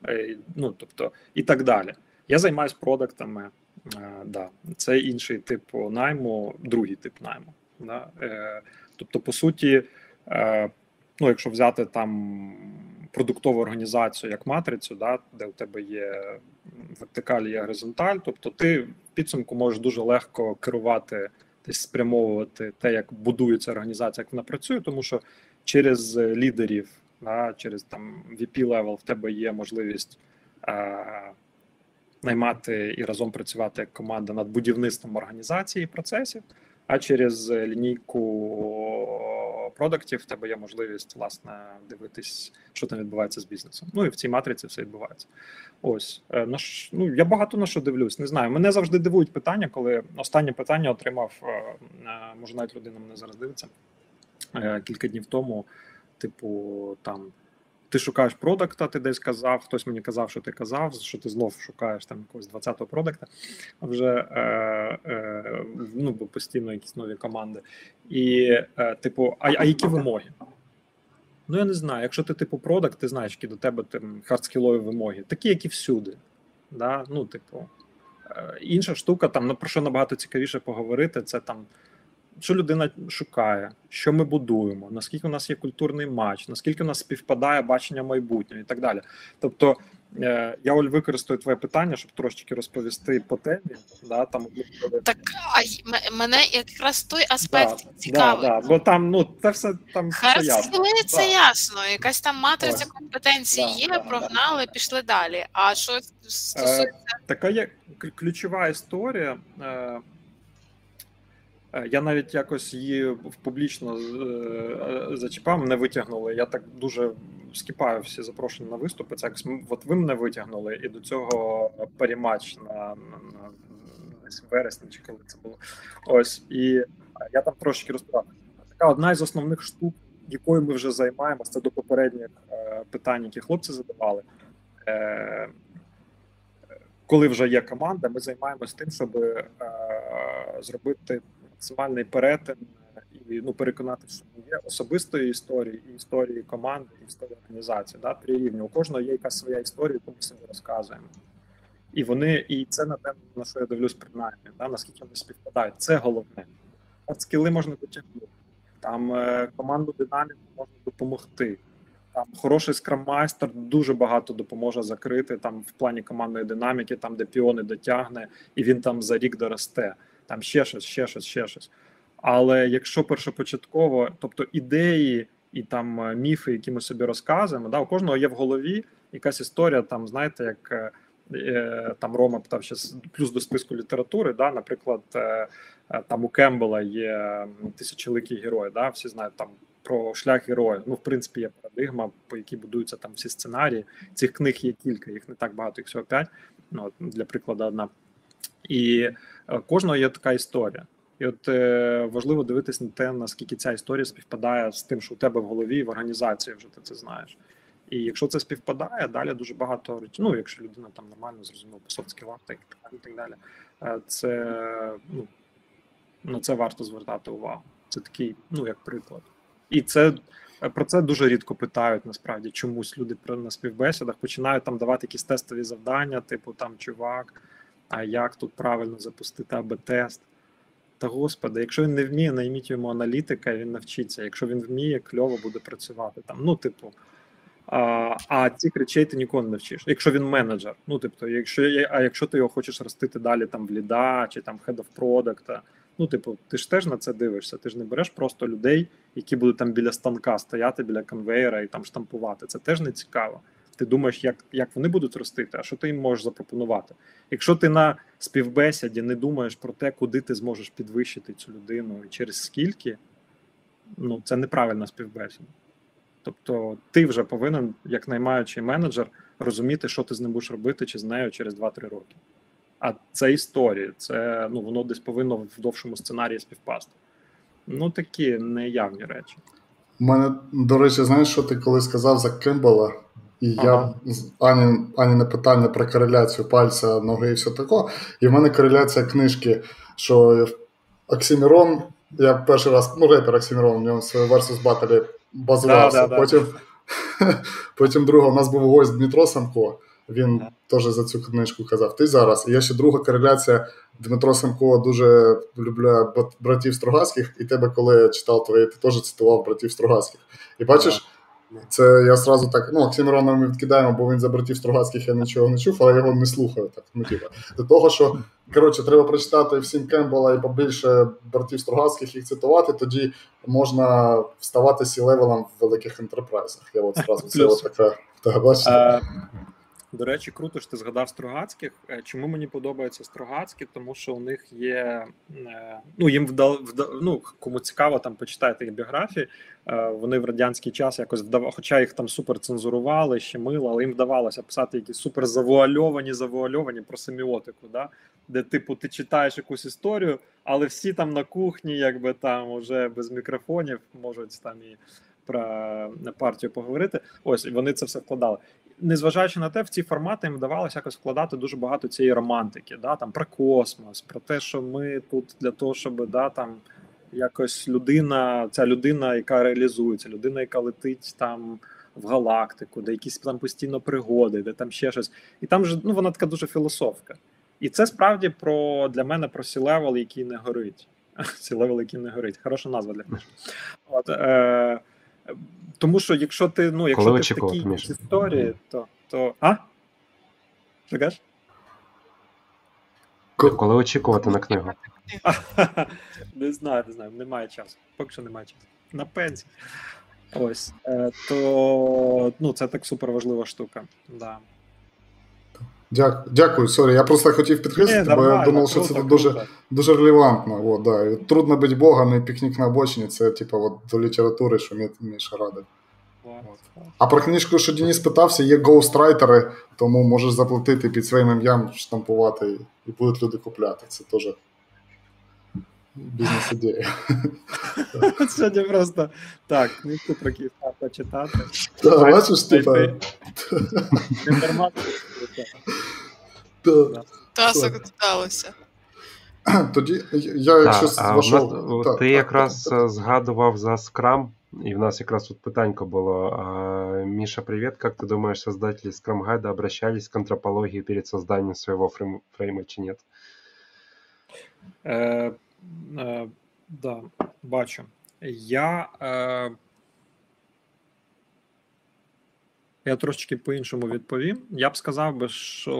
Е, ну тобто і так далі. Я займаюся продуктами. Е, да, це інший тип найму, другий тип найму. Да. Е, тобто, по суті, ну якщо взяти там продуктову організацію як матрицю, да, де у тебе є вертикаль, є горизонталь, тобто ти в підсумку можеш дуже легко керувати спрямовувати те, як будується організація, як вона працює, тому що через лідерів, да, через там VP level в тебе є можливість е, наймати і разом працювати як команда над будівництвом організації і процесів, а через лінійку продуктів в тебе є можливість власне дивитись, що там відбувається з бізнесом. Ну і в цій матриці все відбувається. Ось е, наш ну я багато на що дивлюсь. Не знаю. Мене завжди дивують питання, коли останнє питання отримав. Е, е, може, навіть людина мене зараз дивиться кілька днів тому. Типу, там ти шукаєш продукта, ти десь казав, хтось мені казав, що ти казав, що ти знов шукаєш там якогось 20-го продукта, вже е, е, ну, бо постійно якісь нові команди. І, е, типу, а, а які вимоги? Ну, я не знаю. Якщо ти типу продакт, ти знаєш, які до тебе там хардскілові вимоги, такі, як і всюди. Да? Ну, типу, е, інша штука, там ну, про що набагато цікавіше поговорити, це там що людина шукає, що ми будуємо, наскільки у нас є культурний матч, наскільки у нас співпадає бачення майбутнього і так далі. Тобто е, я Оль використаю твоє питання, щоб трошки розповісти по темі. Да, там Так а мене якраз той аспект да, цікавий. Да, да, бо там ну це все там все ясно. це да. ясно. Якась там матриця Ось. компетенцій да, є, прогнали, пішли далі. А що е, стосується е, така є ключова історія. Е, я навіть якось її публічно е, зачіпав, не витягнули. Я так дуже скіпаю всі запрошення на виступи. Це якось от ви мене витягнули, і до цього перемач на, на, на вересні, чи коли це було. Ось і я там трошки розповідав. Така одна із основних штук, якою ми вже займаємося, це до попередніх е, питань, які хлопці задавали. Коли вже є команда, ми займаємося тим, щоб зробити максимальний перетин і ну переконати, що є особистої історії, і історії команди, і історії організації. Да, три рівні. У кожного є якась своя історія, яку ми собі розказуємо. І вони, і це на те, на що я дивлюсь принаймні, да, наскільки вони співпадають. Це головне. От скіли можна дотягнути. Там е, команду динаміку можна допомогти. Там хороший скрам-майстер дуже багато допоможе закрити там в плані командної динаміки, там де піони дотягне, і він там за рік доросте там ще щось, ще щось, ще щось. Але якщо першопочатково, тобто ідеї і там е, міфи, які ми собі розказуємо, да, у кожного є в голові якась історія, там, знаєте, як е, е там Рома питав ще плюс до списку літератури, да, наприклад, е, е, там у Кембела є тисячоликий герой, да, всі знають там про шлях героя. Ну, в принципі, є парадигма, по якій будуються там всі сценарії. Цих книг є кілька, їх не так багато, їх всього п'ять. Ну, Для прикладу, одна. І Е, кожного є така історія. І от е, важливо дивитись на те, наскільки ця історія співпадає з тим, що у тебе в голові в організації вже ти це знаєш. І якщо це співпадає, далі дуже багато. Ну, якщо людина там нормально зрозуміла по софт-скілах і так далі, е, це ну, на це варто звертати увагу. Це такий, ну як приклад. І це про це дуже рідко питають. Насправді чомусь люди на співбесідах починають там давати якісь тестові завдання, типу там чувак а як тут правильно запустити АБ-тест. Та господи, якщо він не вміє, найміть йому аналітика, він навчиться. Якщо він вміє, кльово буде працювати там. Ну, типу, А а цих речей ти нікого не навчиш. Якщо він менеджер, ну тобто, якщо а якщо ти його хочеш ростити далі там в ліда чи там head of product, ну типу, ти ж теж на це дивишся. Ти ж не береш просто людей, які будуть там біля станка стояти біля конвейера і там штампувати. Це теж не цікаво. Ти думаєш, як як вони будуть ростити, а що ти їм можеш запропонувати? Якщо ти на співбесіді не думаєш про те, куди ти зможеш підвищити цю людину і через скільки, ну це неправильна співбесіда. Тобто ти вже повинен, як наймаючий менеджер, розуміти, що ти з ним будеш робити чи з нею через 2-3 роки. А це історія, це ну воно десь повинно в довшому сценарії співпасти. Ну такі неявні речі. У мене, до речі, знаєш, що ти коли сказав за Кембела, і ага. я ані, ані на питання про кореляцію пальця, ноги і все таке. І в мене кореляція книжки, що Оксимірон, я перший раз, ну, репер Оксимірон, у нього в Versus Battle базувався. Да, да, потім да. потім друга, у нас був гость Дмитро Самко, він теж за цю книжку казав. Ти зараз. І є ще друга кореляція. Дмитро Самко дуже полюбляє братів Стругацьких, і тебе, коли я читав твої, ти теж цитував братів Стругацьких. І бачиш. Це я сразу так, ну, Оксимирона ми відкидаємо, бо він за братів Стругацьких я нічого не чув, але я його не слухаю. так, ну, типу. До того, що коротше, треба прочитати всім Кембела і побільше братів Стругацьких їх цитувати, тоді можна вставати сі левелом в великих ентерпрайзах. Я от зразу це от така, Та, бачите. До речі, круто, що ти згадав Строгацьких. Е, чому мені подобаються Строгацькі? Тому що у них є е, ну їм вдав, вдав ну кому цікаво, там почитайте їх біографії. Е, вони в радянський час якось вдавали, хоча їх там супер цензурували, щемили, але їм вдавалося писати якісь супер завуальовані, завуальовані про семіотику, да? де, типу, ти читаєш якусь історію, але всі там на кухні, якби там уже без мікрофонів можуть там і. Про партію поговорити, ось вони це все вкладали незважаючи на те, в ці формати їм вдавалося якось вкладати дуже багато цієї романтики, да, там про космос, про те, що ми тут для того, щоб да, там якось людина, ця людина, яка реалізується, людина, яка летить там в галактику, де якісь там постійно пригоди, де там ще щось. І там же ну, вона така дуже філософська. І це справді про для мене про C-level, який не горить. C-level, який не горить. Хороша назва для книжки. От, е, тому що якщо ти ну, якщо Коли ти в такій між... історії, то. то... А? Що? Коли очікувати на книгу? Не знаю, не знаю, немає часу. Поки що немає часу. На пенсії. Ось. Е, то ну, це так супер важлива штука. Да. Дякую, дякую, sorry. Я просто хотів підкреслити, бо я думав, що це дуже дуже релевантно. О, да. Трудно бути Богом і пікнік на обочині, це типу, от, до літератури, що Міша радить. А про книжку, що Денис питався, є ghostwriter и, тому можеш заплатити під своїм ім'ям, штампувати, і будуть люди купляти. Це теж бізнес-ідея. Сьогодні просто так, книжку про Київстар почитати. Так, бачиш, типа. Та закладалося. Тоді я якщо з вашого... Ти якраз згадував за скрам. И у нас якраз тут питанько было. А, Миша, привет. Как ты думаешь, создатели Scrum Guide обращались к антропологии перед созданием своего фрейм, фрейма, чи нет? Е, да, бачу. Я е, Я трошечки по-іншому відповім. Я б сказав би, що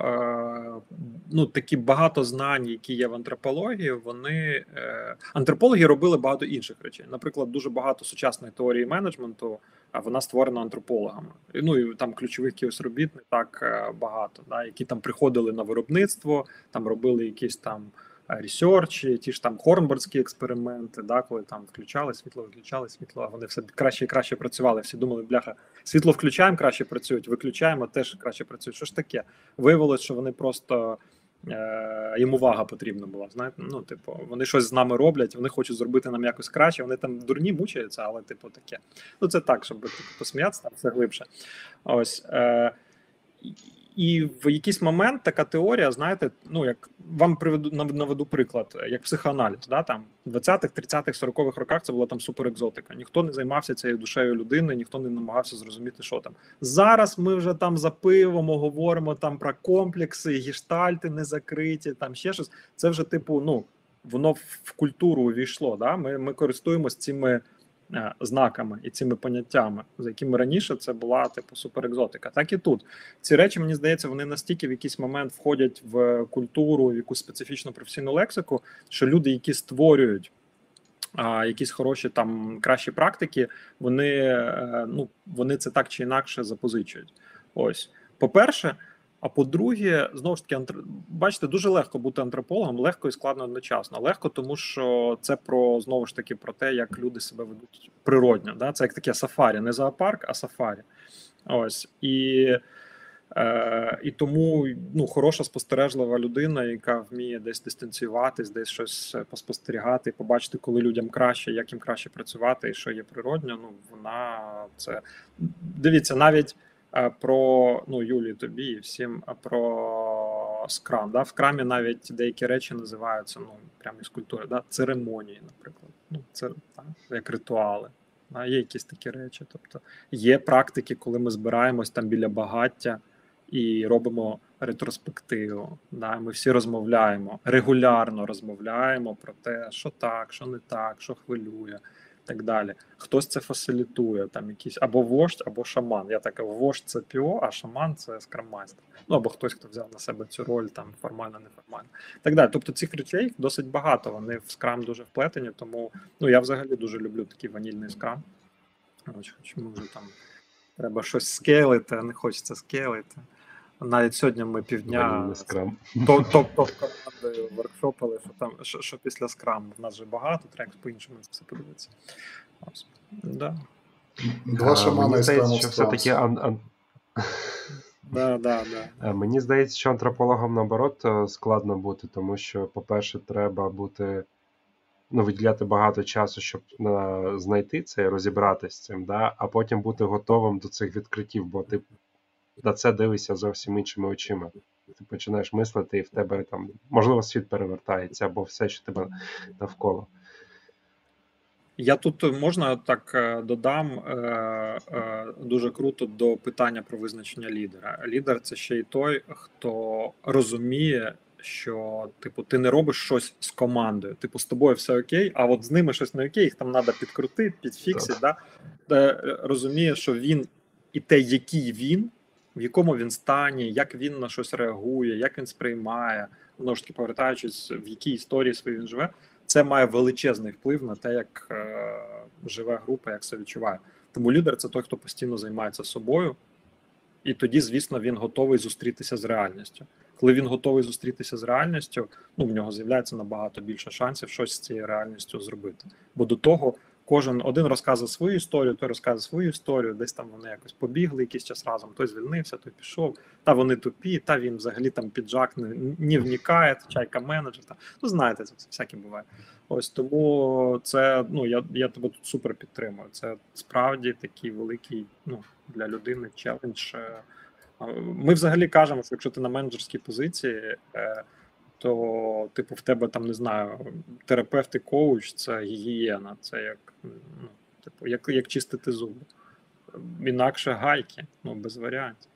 е, ну такі багато знань, які є в антропології, вони е, антропологи робили багато інших речей. Наприклад, дуже багато сучасної теорії менеджменту, а вона створена антропологами. Ну і там ключових робіт не так е, багато, да, які там приходили на виробництво, там робили якісь там ресерчі, ті ж там хорнбордські експерименти, да, коли там включали світло, виключали світло, а вони все краще і краще працювали. Всі думали, бляха, світло включаємо, краще працюють, виключаємо, теж краще працюють. Що ж таке? Виявилось, що вони просто. Е, їм увага потрібна була. Знаєте, ну, типу, вони щось з нами роблять, вони хочуть зробити нам якось краще. Вони там дурні мучаються, але, типу, таке. Ну, це так, щоб типу, посміятися, там все глибше. Ось. Е, і в якийсь момент така теорія, знаєте, ну як вам приведу наведу приклад, як психоаналіз, да там в 20-х, 30-х, 40-х роках це була там суперекзотика. Ніхто не займався цією душею людини, ніхто не намагався зрозуміти, що там зараз. Ми вже там за пивом говоримо там про комплекси, гіштальти не закриті, там ще щось. Це вже типу, ну воно в культуру увійшло. Да, ми ми користуємося цими знаками і цими поняттями, за якими раніше це була типу суперекзотика. Так і тут ці речі мені здається, вони настільки в якийсь момент входять в культуру, в якусь специфічну професійну лексику, що люди, які створюють. Якісь хороші там кращі практики, вони е, ну вони це так чи інакше запозичують. Ось по-перше, а по-друге, знову ж таки, бачите, дуже легко бути антропологом, легко і складно одночасно. Легко, тому що це про знову ж таки про те, як люди себе ведуть природньо. Да? Це як таке сафарі, не зоопарк, а сафарі. Ось і е, і тому ну, хороша спостережлива людина, яка вміє десь дистанціюватись, десь щось поспостерігати, побачити, коли людям краще, як їм краще працювати, і що є природньо. Ну вона це дивіться навіть про ну Юлі, тобі і всім про скрам. Да? В крамі навіть деякі речі називаються ну прямо із культури, да? церемонії, наприклад. Ну, це так, як ритуали. Да? Є якісь такі речі. Тобто є практики, коли ми збираємось там біля багаття і робимо ретроспективу. Да? Ми всі розмовляємо, регулярно розмовляємо про те, що так, що не так, що хвилює так далі. Хтось це фасилітує, там якийсь або вождь, або шаман. Я так вождь це піо, а шаман це скраммайстер. Ну або хтось, хто взяв на себе цю роль, там формально, неформально. Так далі. Тобто цих речей досить багато. Вони в скрам дуже вплетені, тому ну я взагалі дуже люблю такий ванільний скрам. Хоч ми вже там треба щось скелити, а не хочеться скелити. Навіть сьогодні ми півдня топ-топ командою воркшопили, що там що, що після скрам в нас вже багато, треба по-іншому все подивитися. Ось. Да. Два шамана і скрам що все-таки ан- ан- Да, да, да. Мені здається, що антропологам наоборот е, складно бути, тому що, по-перше, треба бути. Ну, виділяти багато часу, щоб на, знайти це і розібратися з цим, да? а потім бути готовим до цих відкриттів, бо ти на це дивишся зовсім іншими очима. Ти починаєш мислити, і в тебе там можливо світ перевертається або все, що тебе навколо. Я тут можна так е, додам е, е, дуже круто до питання про визначення лідера. Лідер це ще й той, хто розуміє, що типу ти не робиш щось з командою. Типу, з тобою все окей, а от з ними щось не окей, їх там треба підкрутити, підфіксити. Да? Розуміє, що він і те, який він, в якому він стані, як він на щось реагує, як він сприймає, знову ж таки повертаючись, в якій історії своїй він живе, це має величезний вплив на те, як е, живе група, як це відчуває. Тому лідер це той, хто постійно займається собою, і тоді, звісно, він готовий зустрітися з реальністю. Коли він готовий зустрітися з реальністю, ну в нього з'являється набагато більше шансів щось з цією реальністю зробити. Бо до того Кожен один розказує свою історію, той розказує свою історію, десь там вони якось побігли якийсь час разом, той звільнився, той пішов. Та вони тупі, та він взагалі там піджак не, не вникає, чайка менеджер. Та. Ну, знаєте, це всяке буває. Ось тому це ну я я тебе тут супер підтримую. Це справді такий великий ну, для людини челендж. Е, ми взагалі кажемо, що якщо ти на менеджерській позиції. То, типу, в тебе там не знаю, терапевт і коуч це гігієна, це як ну, типу, як як чистити зуби. Інакше гайки, ну без варіантів.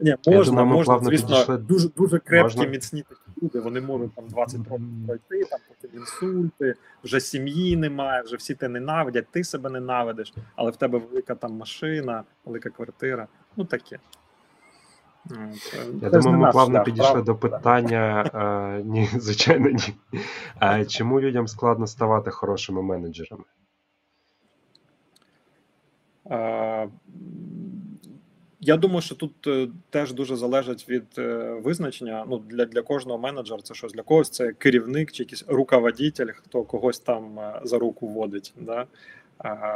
Ні, можна, думаю, можна, звісно, підійшли. дуже дуже крепкі, можна? міцні такі люди. Вони можуть там 20 років пройти, там потім інсульти, вже сім'ї немає, вже всі те ненавидять, ти себе ненавидиш, але в тебе велика там машина, велика квартира. Ну таке. Я думаю, ми плавно підійшли до питання. А, ні, звичайно, ні. А, Чому людям складно ставати хорошими менеджерами? Я думаю, що тут е, теж дуже залежить від е, визначення. Ну для для кожного менеджера це щось для когось це керівник чи якийсь руководитель, хто когось там е, за руку водить. Да?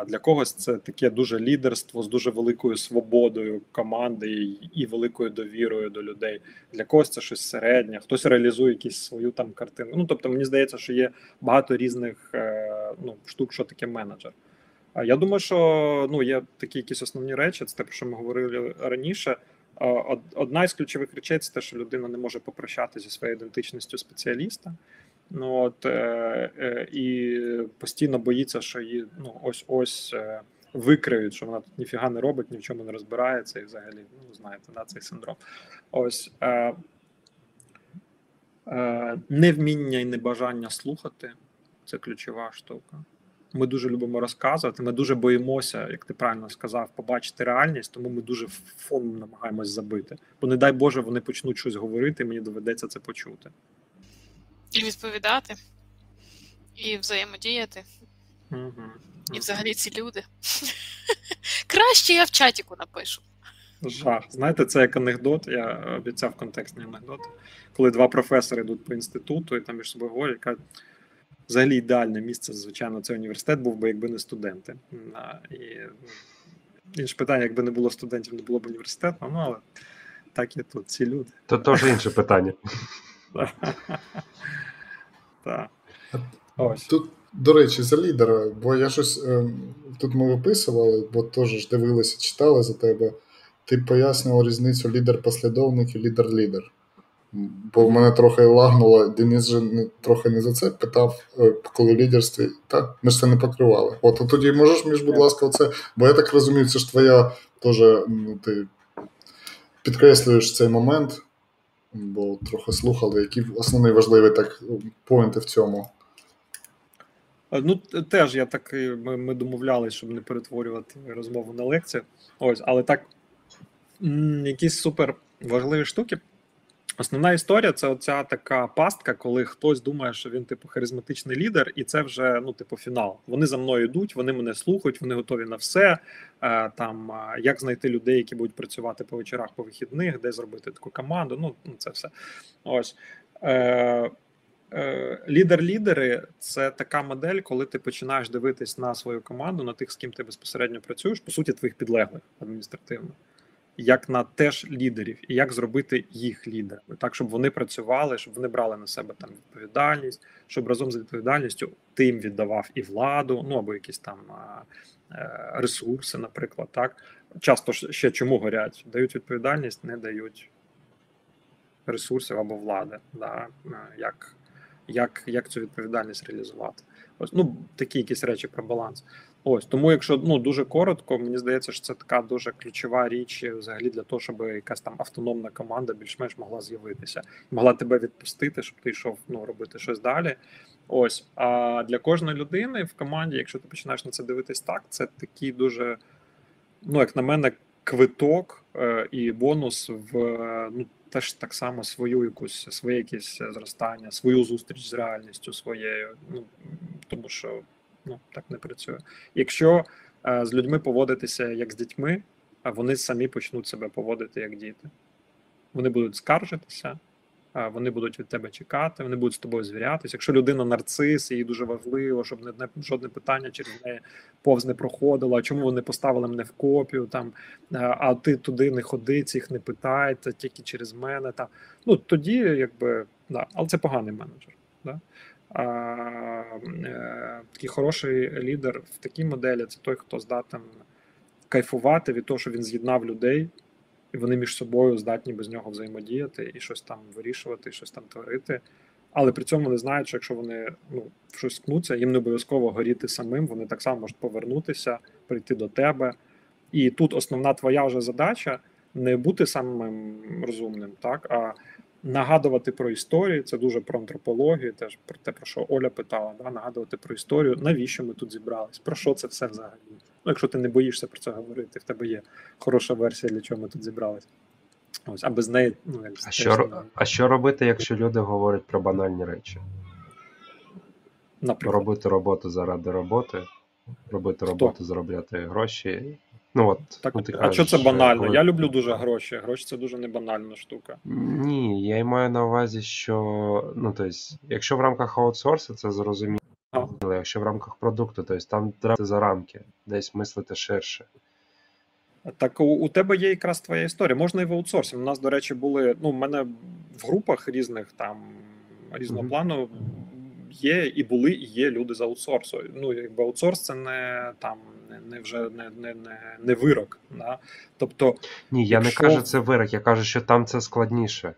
Для когось це таке дуже лідерство з дуже великою свободою команди і великою довірою до людей. Для когось це щось середнє, хтось реалізує якісь свою там картину. Ну тобто, мені здається, що є багато різних е, ну, штук, що таке менеджер. А я думаю, що ну є такі якісь основні речі. Це те, про що ми говорили раніше. Одна із ключових речей це те, що людина не може попрощатися зі своєю ідентичністю спеціаліста. Ну от е, е, і постійно боїться, що її ну ось ось е, викриють, що вона тут ніфіга не робить, ні в чому не розбирається, і взагалі ну знаєте, да, цей синдром. Ось е, е, невміння і небажання слухати. Це ключова штука. Ми дуже любимо розказувати. Ми дуже боїмося, як ти правильно сказав, побачити реальність, тому ми дуже фон намагаємось забити. Бо, не дай Боже, вони почнуть щось говорити, і мені доведеться це почути. І відповідати, і взаємодіяти. Угу. І взагалі ці люди. Краще я в чатіку напишу. Жах. Знаєте, це як анекдот. Я обіцяв контекстний анекдот. Коли два професори йдуть по інституту і там між собою говорять, кажуть, взагалі ідеальне місце, звичайно, це університет був би, якби не студенти. І ну, інше питання, якби не було студентів, не було б університету, ну але так і тут ці люди. То теж інше питання. Так. Ось. Тут, до речі, за лідера, бо я щось тут ми виписували, бо теж ж дивилися, читали за тебе. Ти пояснював різницю лідер-послідовник і лідер-лідер. Бо в мене трохи лагнуло, Денис же не, трохи не за це питав, е, коли лідерстві. Так, ми ж це не покривали. От а тоді можеш між, будь ласка, оце. Бо я так розумію, це ж твоя теж, ну, ти підкреслюєш цей момент, бо трохи слухали, які основні важливі так поінти в цьому. Ну, теж я так ми, ми домовлялися, щоб не перетворювати розмову на лекцію. Ось, але так, якісь супер важливі штуки. Основна історія це оця така пастка, коли хтось думає, що він типу харизматичний лідер, і це вже ну, типу, фінал. Вони за мною йдуть, вони мене слухають, вони готові на все. Е, там як знайти людей, які будуть працювати по вечорах, по вихідних, де зробити таку команду. Ну, ну це все. Ось. Е, е, Лідер-лідери це така модель, коли ти починаєш дивитись на свою команду, на тих, з ким ти безпосередньо працюєш, по суті, твоїх підлеглих адміністративно як на теж лідерів, і як зробити їх лідерами, так щоб вони працювали, щоб вони брали на себе там відповідальність, щоб разом з відповідальністю ти їм віддавав і владу, ну або якісь там е, ресурси, наприклад. Так часто ще чому горять, дають відповідальність, не дають ресурсів або влади. Да, е, як як, як цю відповідальність реалізувати? Ось ну такі якісь речі про баланс. Ось тому, якщо ну дуже коротко, мені здається, що це така дуже ключова річ взагалі для того, щоб якась там автономна команда більш-менш могла з'явитися, могла тебе відпустити, щоб ти йшов ну робити щось далі. Ось а для кожної людини в команді, якщо ти починаєш на це дивитись так, це такий дуже, ну як на мене, квиток е, і бонус в ну теж так само свою якусь своє якесь зростання, свою зустріч з реальністю своєю. Ну тому що ну так не працює. Якщо е, з людьми поводитися як з дітьми, а вони самі почнуть себе поводити як діти. Вони будуть скаржитися, вони будуть від тебе чекати, вони будуть з тобою звірятися. Якщо людина нарцис, їй дуже важливо, щоб не, не жодне питання через неї повз не проходило. А чому вони поставили мене в копію? Там а ти туди не ходи, цих не питай, це тільки через мене. Там ну тоді, якби да, але це поганий менеджер. Да? Е, такий хороший лідер в такій моделі це той, хто здатен кайфувати від того, що він з'єднав людей, і вони між собою здатні без нього взаємодіяти і щось там вирішувати, і щось там творити. Але при цьому не знають, що якщо вони ну, щось скнуться, їм не обов'язково горіти самим, вони так само можуть повернутися, прийти до тебе. І тут основна твоя вже задача не бути самим розумним, так а Нагадувати про історію, це дуже про антропологію, теж про те, про що Оля питала, да? нагадувати про історію, навіщо ми тут зібрались, про що це все взагалі? Ну, Якщо ти не боїшся про це говорити, в тебе є хороша версія, для чого ми тут зібрались. Ось, А без неї, ну як а що, а що робити, якщо люди говорять про банальні речі? Наприклад. Робити роботу заради роботи, робити роботу, заробляти гроші. Ну от так, ну, ти а кажеш, що це банально? Коли... Я люблю дуже гроші. Гроші це дуже небанальна штука. Ні, я й маю на увазі, що ну тобто, якщо в рамках аутсорсу, це зрозуміло. Але якщо в рамках продукту, то там треба за рамки, десь мислити ширше. Так у, у тебе є якраз твоя історія. Можна і в аутсорсі. У нас, до речі, були. Ну, в мене в групах різних там різного mm-hmm. плану є і були, і є люди з аутсорсу. Ну, якби аутсорс це не там не вже не не, не, не вирок. Да? Тобто, ні, я якщо... не кажу це вирок, я кажу, що там це складніше.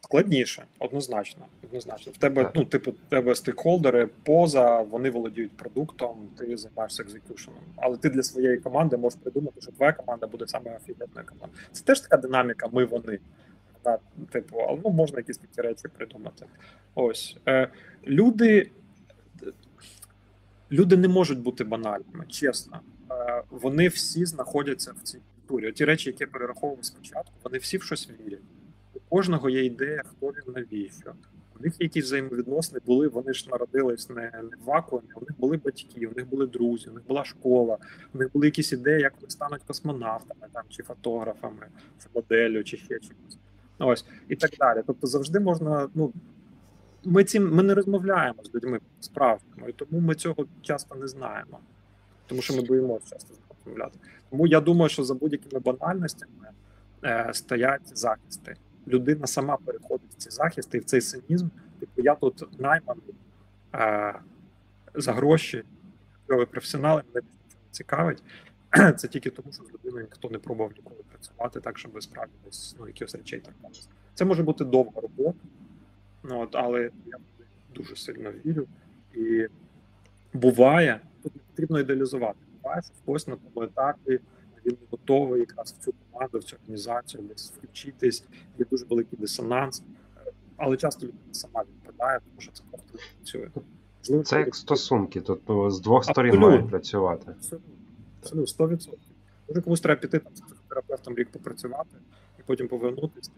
Складніше, однозначно. Однозначно. В тебе, так. ну, типу, в тебе стейкхолдери поза, вони володіють продуктом, ти займаєшся екзекюшеном. Але ти для своєї команди можеш придумати, що твоя команда буде саме офігенною командою. Це теж така динаміка, ми вони. Да, типу, але ну, можна якісь такі речі придумати. Ось. Е, Люди люди не можуть бути банальними, чесно. Е, вони всі знаходяться в цій культурі. Ті речі, які я перераховував спочатку, вони всі в щось вірять. У кожного є ідея, хто він навіщо. У них якісь взаємовідносини були, вони ж народились не, не в вакуумі, у них були батьки, у них були друзі, у них була школа, у них були якісь ідеї, як вони стануть космонавтами, там чи фотографами, чи моделлю, чи ще чимось. Ось і так далі. Тобто завжди можна. ну Ми цим ми не розмовляємо з людьми справжніми, і тому ми цього часто не знаємо, тому що ми боїмося часто розмовляти. Тому я думаю, що за будь-якими банальностями е, стоять захисти. Людина сама переходить в ці захисти і в цей цинізм. Типу, я тут найманий е, за гроші, професіонали мене цікавить. Це тільки тому, що з людиною ніхто не пробував ніколи працювати так, щоб справді десь ну, якихось речей торкалися. Це може бути довга робота, ну, от, але я дуже сильно вірю. І буває, тут не потрібно ідеалізувати. Буває, що хтось на тому етапі він готовий якраз в цю команду, в цю організацію десь включитись, є дуже великий дисонанс, але часто людина сама відпадає, тому що це просто не працює. Це як стосунки, ну, з двох сторін мають працювати. Абсолютно. Абсолютно, 100%. Може комусь треба піти там з психотерапевтом рік попрацювати і потім повернутися.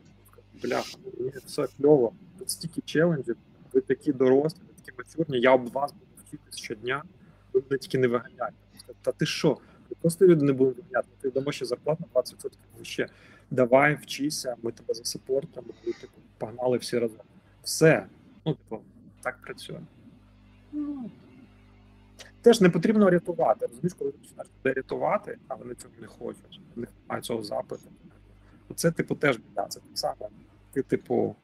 Бляха, ну мені все кльово. Тут стільки челенджів, ви такі дорослі, ви такі мачурні, я об вас буду вчитися щодня, ви мене тільки не виганяйте. Та ти що? Ми просто люди не будемо виганяти, ти дамо ще зарплату на 20% вище. Давай, вчися, ми тебе засипортимо, ми типу, погнали всі разом. Все. Ну, типу, так працює. Теж не потрібно рятувати. Розумієш, коли починаєш людей рятувати, а вони цього не хочуть, них немає цього запиту. Це, типу, теж біда. Це так само. Ти, типу,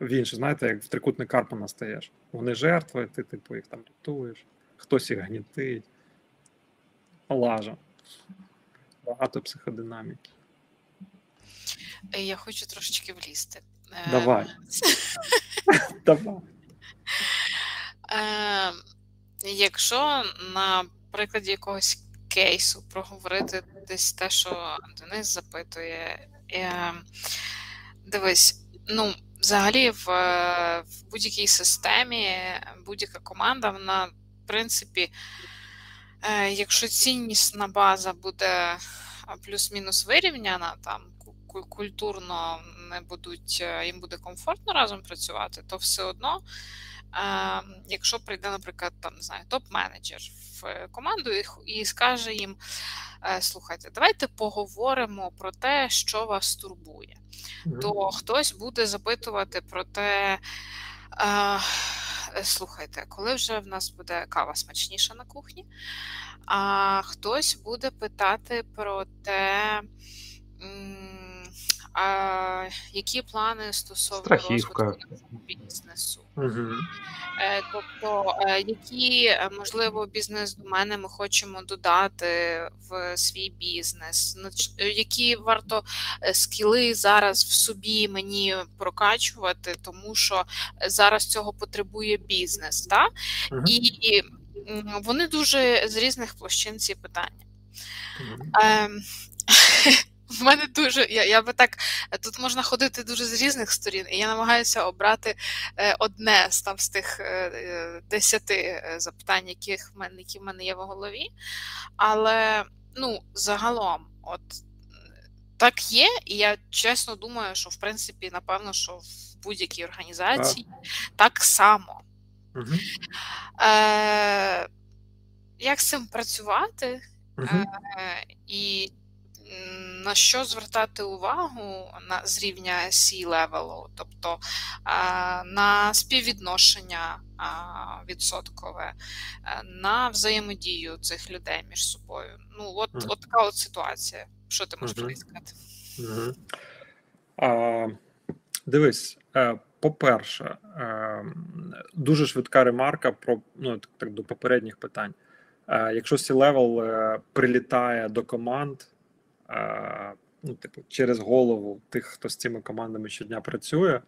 в інше, знаєте, як в трикутник карпа настаєш. Вони жертви, ти, типу, їх там рятуєш, хтось їх гнітить. Лажа. Багато психодинаміки. Я хочу трошечки влізти. Давай. Давай. Якщо на прикладі якогось кейсу проговорити десь те, що Денис запитує, е, дивись, ну, взагалі, в, в будь-якій системі будь-яка команда, вона, в принципі, е, якщо ціннісна база буде плюс-мінус вирівняна, там культурно не будуть, е, їм буде комфортно разом працювати, то все одно. Якщо прийде, наприклад, там не знаю, топ-менеджер в команду і скаже їм: «Е, слухайте, давайте поговоримо про те, що вас турбує, то хтось буде запитувати про те. Слухайте, коли вже в нас буде кава смачніша на кухні, а хтось буде питати про те, а які плани стосовно розвитку бізнесу? Угу. Тобто, е, які е, можливо бізнес до мене ми хочемо додати в свій бізнес, які варто скіли зараз в собі мені прокачувати, тому що зараз цього потребує бізнес, так? Угу. і вони дуже з різних площин ці питання. Угу. В мене дуже, я я би так, тут можна ходити дуже з різних сторін, і я намагаюся обрати е, одне з там з тих е, е, десяти запитань, яких в мене, які в мене є в голові. Але ну, загалом, от так є, і я чесно думаю, що в принципі, напевно, що в будь-якій організації а. так само. Угу. Е, Як з цим працювати? Угу. Е, І на що звертати увагу на з рівня C-левелу, тобто на співвідношення відсоткове, на взаємодію цих людей між собою. Ну, от mm. от така от ситуація. Що ти можеш mm-hmm. сказати? Mm-hmm. А, Дивись, е, по-перше, е, дуже швидка ремарка про ну так до попередніх питань. Е, якщо C-level прилітає до команд ну, типу, через голову тих, хто з цими командами щодня працює,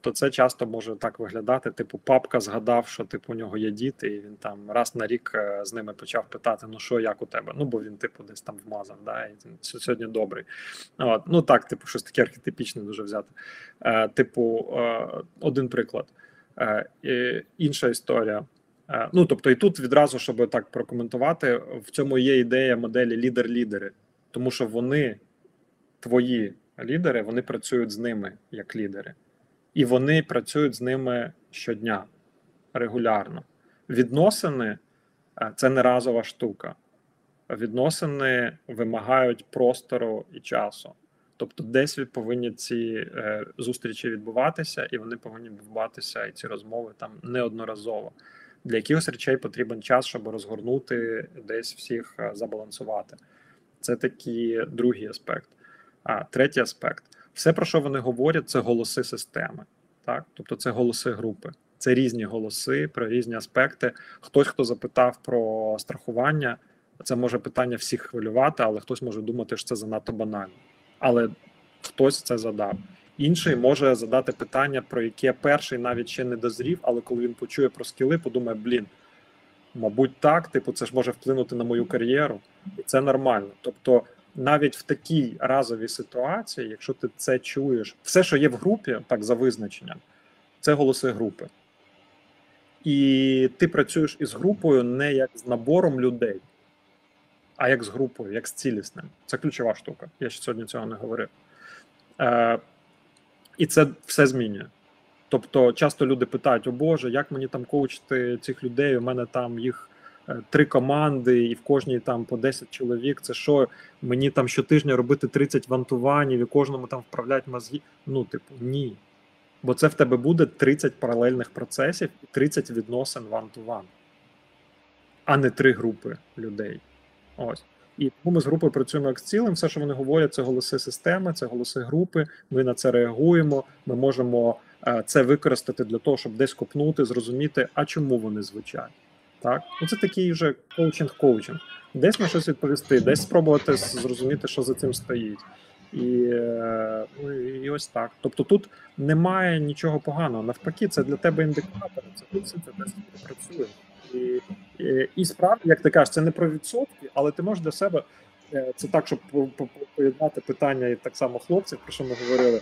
то це часто може так виглядати. Типу, папка згадав, що типу у нього є діти, і він там раз на рік е, з ними почав питати: ну що, як у тебе? Ну, бо він, типу, десь там вмазав, да, і сьогодні добрий. От. Ну так, типу, щось таке архетипічне дуже взяти. Е, Типу, е, один приклад. Е, Інша історія. Е, ну тобто, і тут відразу, щоб так прокоментувати, в цьому є ідея моделі лідер-лідери, тому що вони, твої лідери, вони працюють з ними як лідери, і вони працюють з ними щодня регулярно. Відносини е, це не разова штука. Відносини вимагають простору і часу. Тобто, десь повинні ці е, зустрічі відбуватися, і вони повинні відбуватися і ці розмови там неодноразово. Для якихось речей потрібен час, щоб розгорнути, десь всіх е, забалансувати. Це такий другий аспект. А третій аспект: все, про що вони говорять, це голоси системи, так тобто це голоси групи. Це різні голоси про різні аспекти. Хтось, хто запитав про страхування, це може питання всіх хвилювати, але хтось може думати, що це занадто банально. Але хтось це задав. Інший може задати питання, про яке перший навіть ще не дозрів, але коли він почує про скіли, подумає: блін, мабуть, так, типу, це ж може вплинути на мою кар'єру, і це нормально. Тобто, навіть в такій разовій ситуації, якщо ти це чуєш, все, що є в групі, так за визначенням, це голоси групи. І ти працюєш із групою не як з набором людей, а як з групою, як з цілісним. Це ключова штука. Я ще сьогодні цього не говорив. Е, І це все змінює. Тобто, часто люди питають: о Боже, як мені там коучити цих людей? У мене там їх е, три команди, і в кожній там по 10 чоловік. Це що мені там щотижня робити 30 вантуванів і кожному там вправляти мозги? Ну, типу, ні. Бо це в тебе буде 30 паралельних процесів і 30 відносин one-to-one, а не три групи людей. Ось. І тому ми з групою працюємо як з цілим. Все, що вони говорять, це голоси системи, це голоси групи. Ми на це реагуємо. Ми можемо це використати для того, щоб десь копнути, зрозуміти, а чому вони звучать. Так, ну це такий вже коучинг-коучинг. Десь на щось відповісти, десь спробувати зрозуміти, що за цим стоїть. І е, ну, і ось так. Тобто тут немає нічого поганого. Навпаки, це для тебе індикатор, це це десь працює. І, і, і справді, як ти кажеш, це не про відсотки, але ти можеш для себе е, це так, щоб поєднати питання і так само хлопців, про що ми говорили.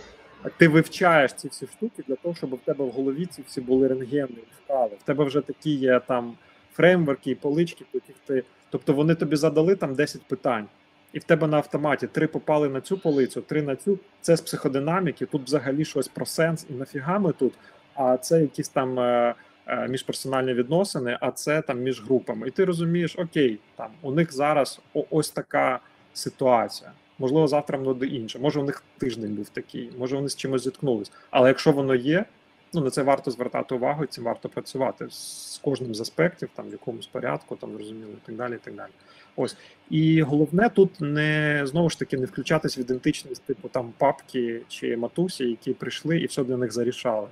Ти вивчаєш ці всі штуки для того, щоб в тебе в голові ці всі були рентгени, вкали. В тебе вже такі є там фреймворки, полички, по яких ти. Тобто вони тобі задали там 10 питань і в тебе на автоматі три попали на цю полицю, три на цю. Це з психодинаміки. Тут взагалі щось про сенс і нафіга ми тут. А це якісь там е, е, міжперсональні відносини, а це там між групами. І ти розумієш, окей, там у них зараз ось така ситуація. Можливо, завтра воно буде інше. Може, у них тиждень був такий, може вони з чимось зіткнулись. Але якщо воно є, ну на це варто звертати увагу, і цим варто працювати з кожним з аспектів, там в якомусь порядку, там зрозуміло, і так далі. і так далі. Ось і головне тут не знову ж таки не включатись в ідентичність, типу там папки чи матусі, які прийшли і все для них зарішали.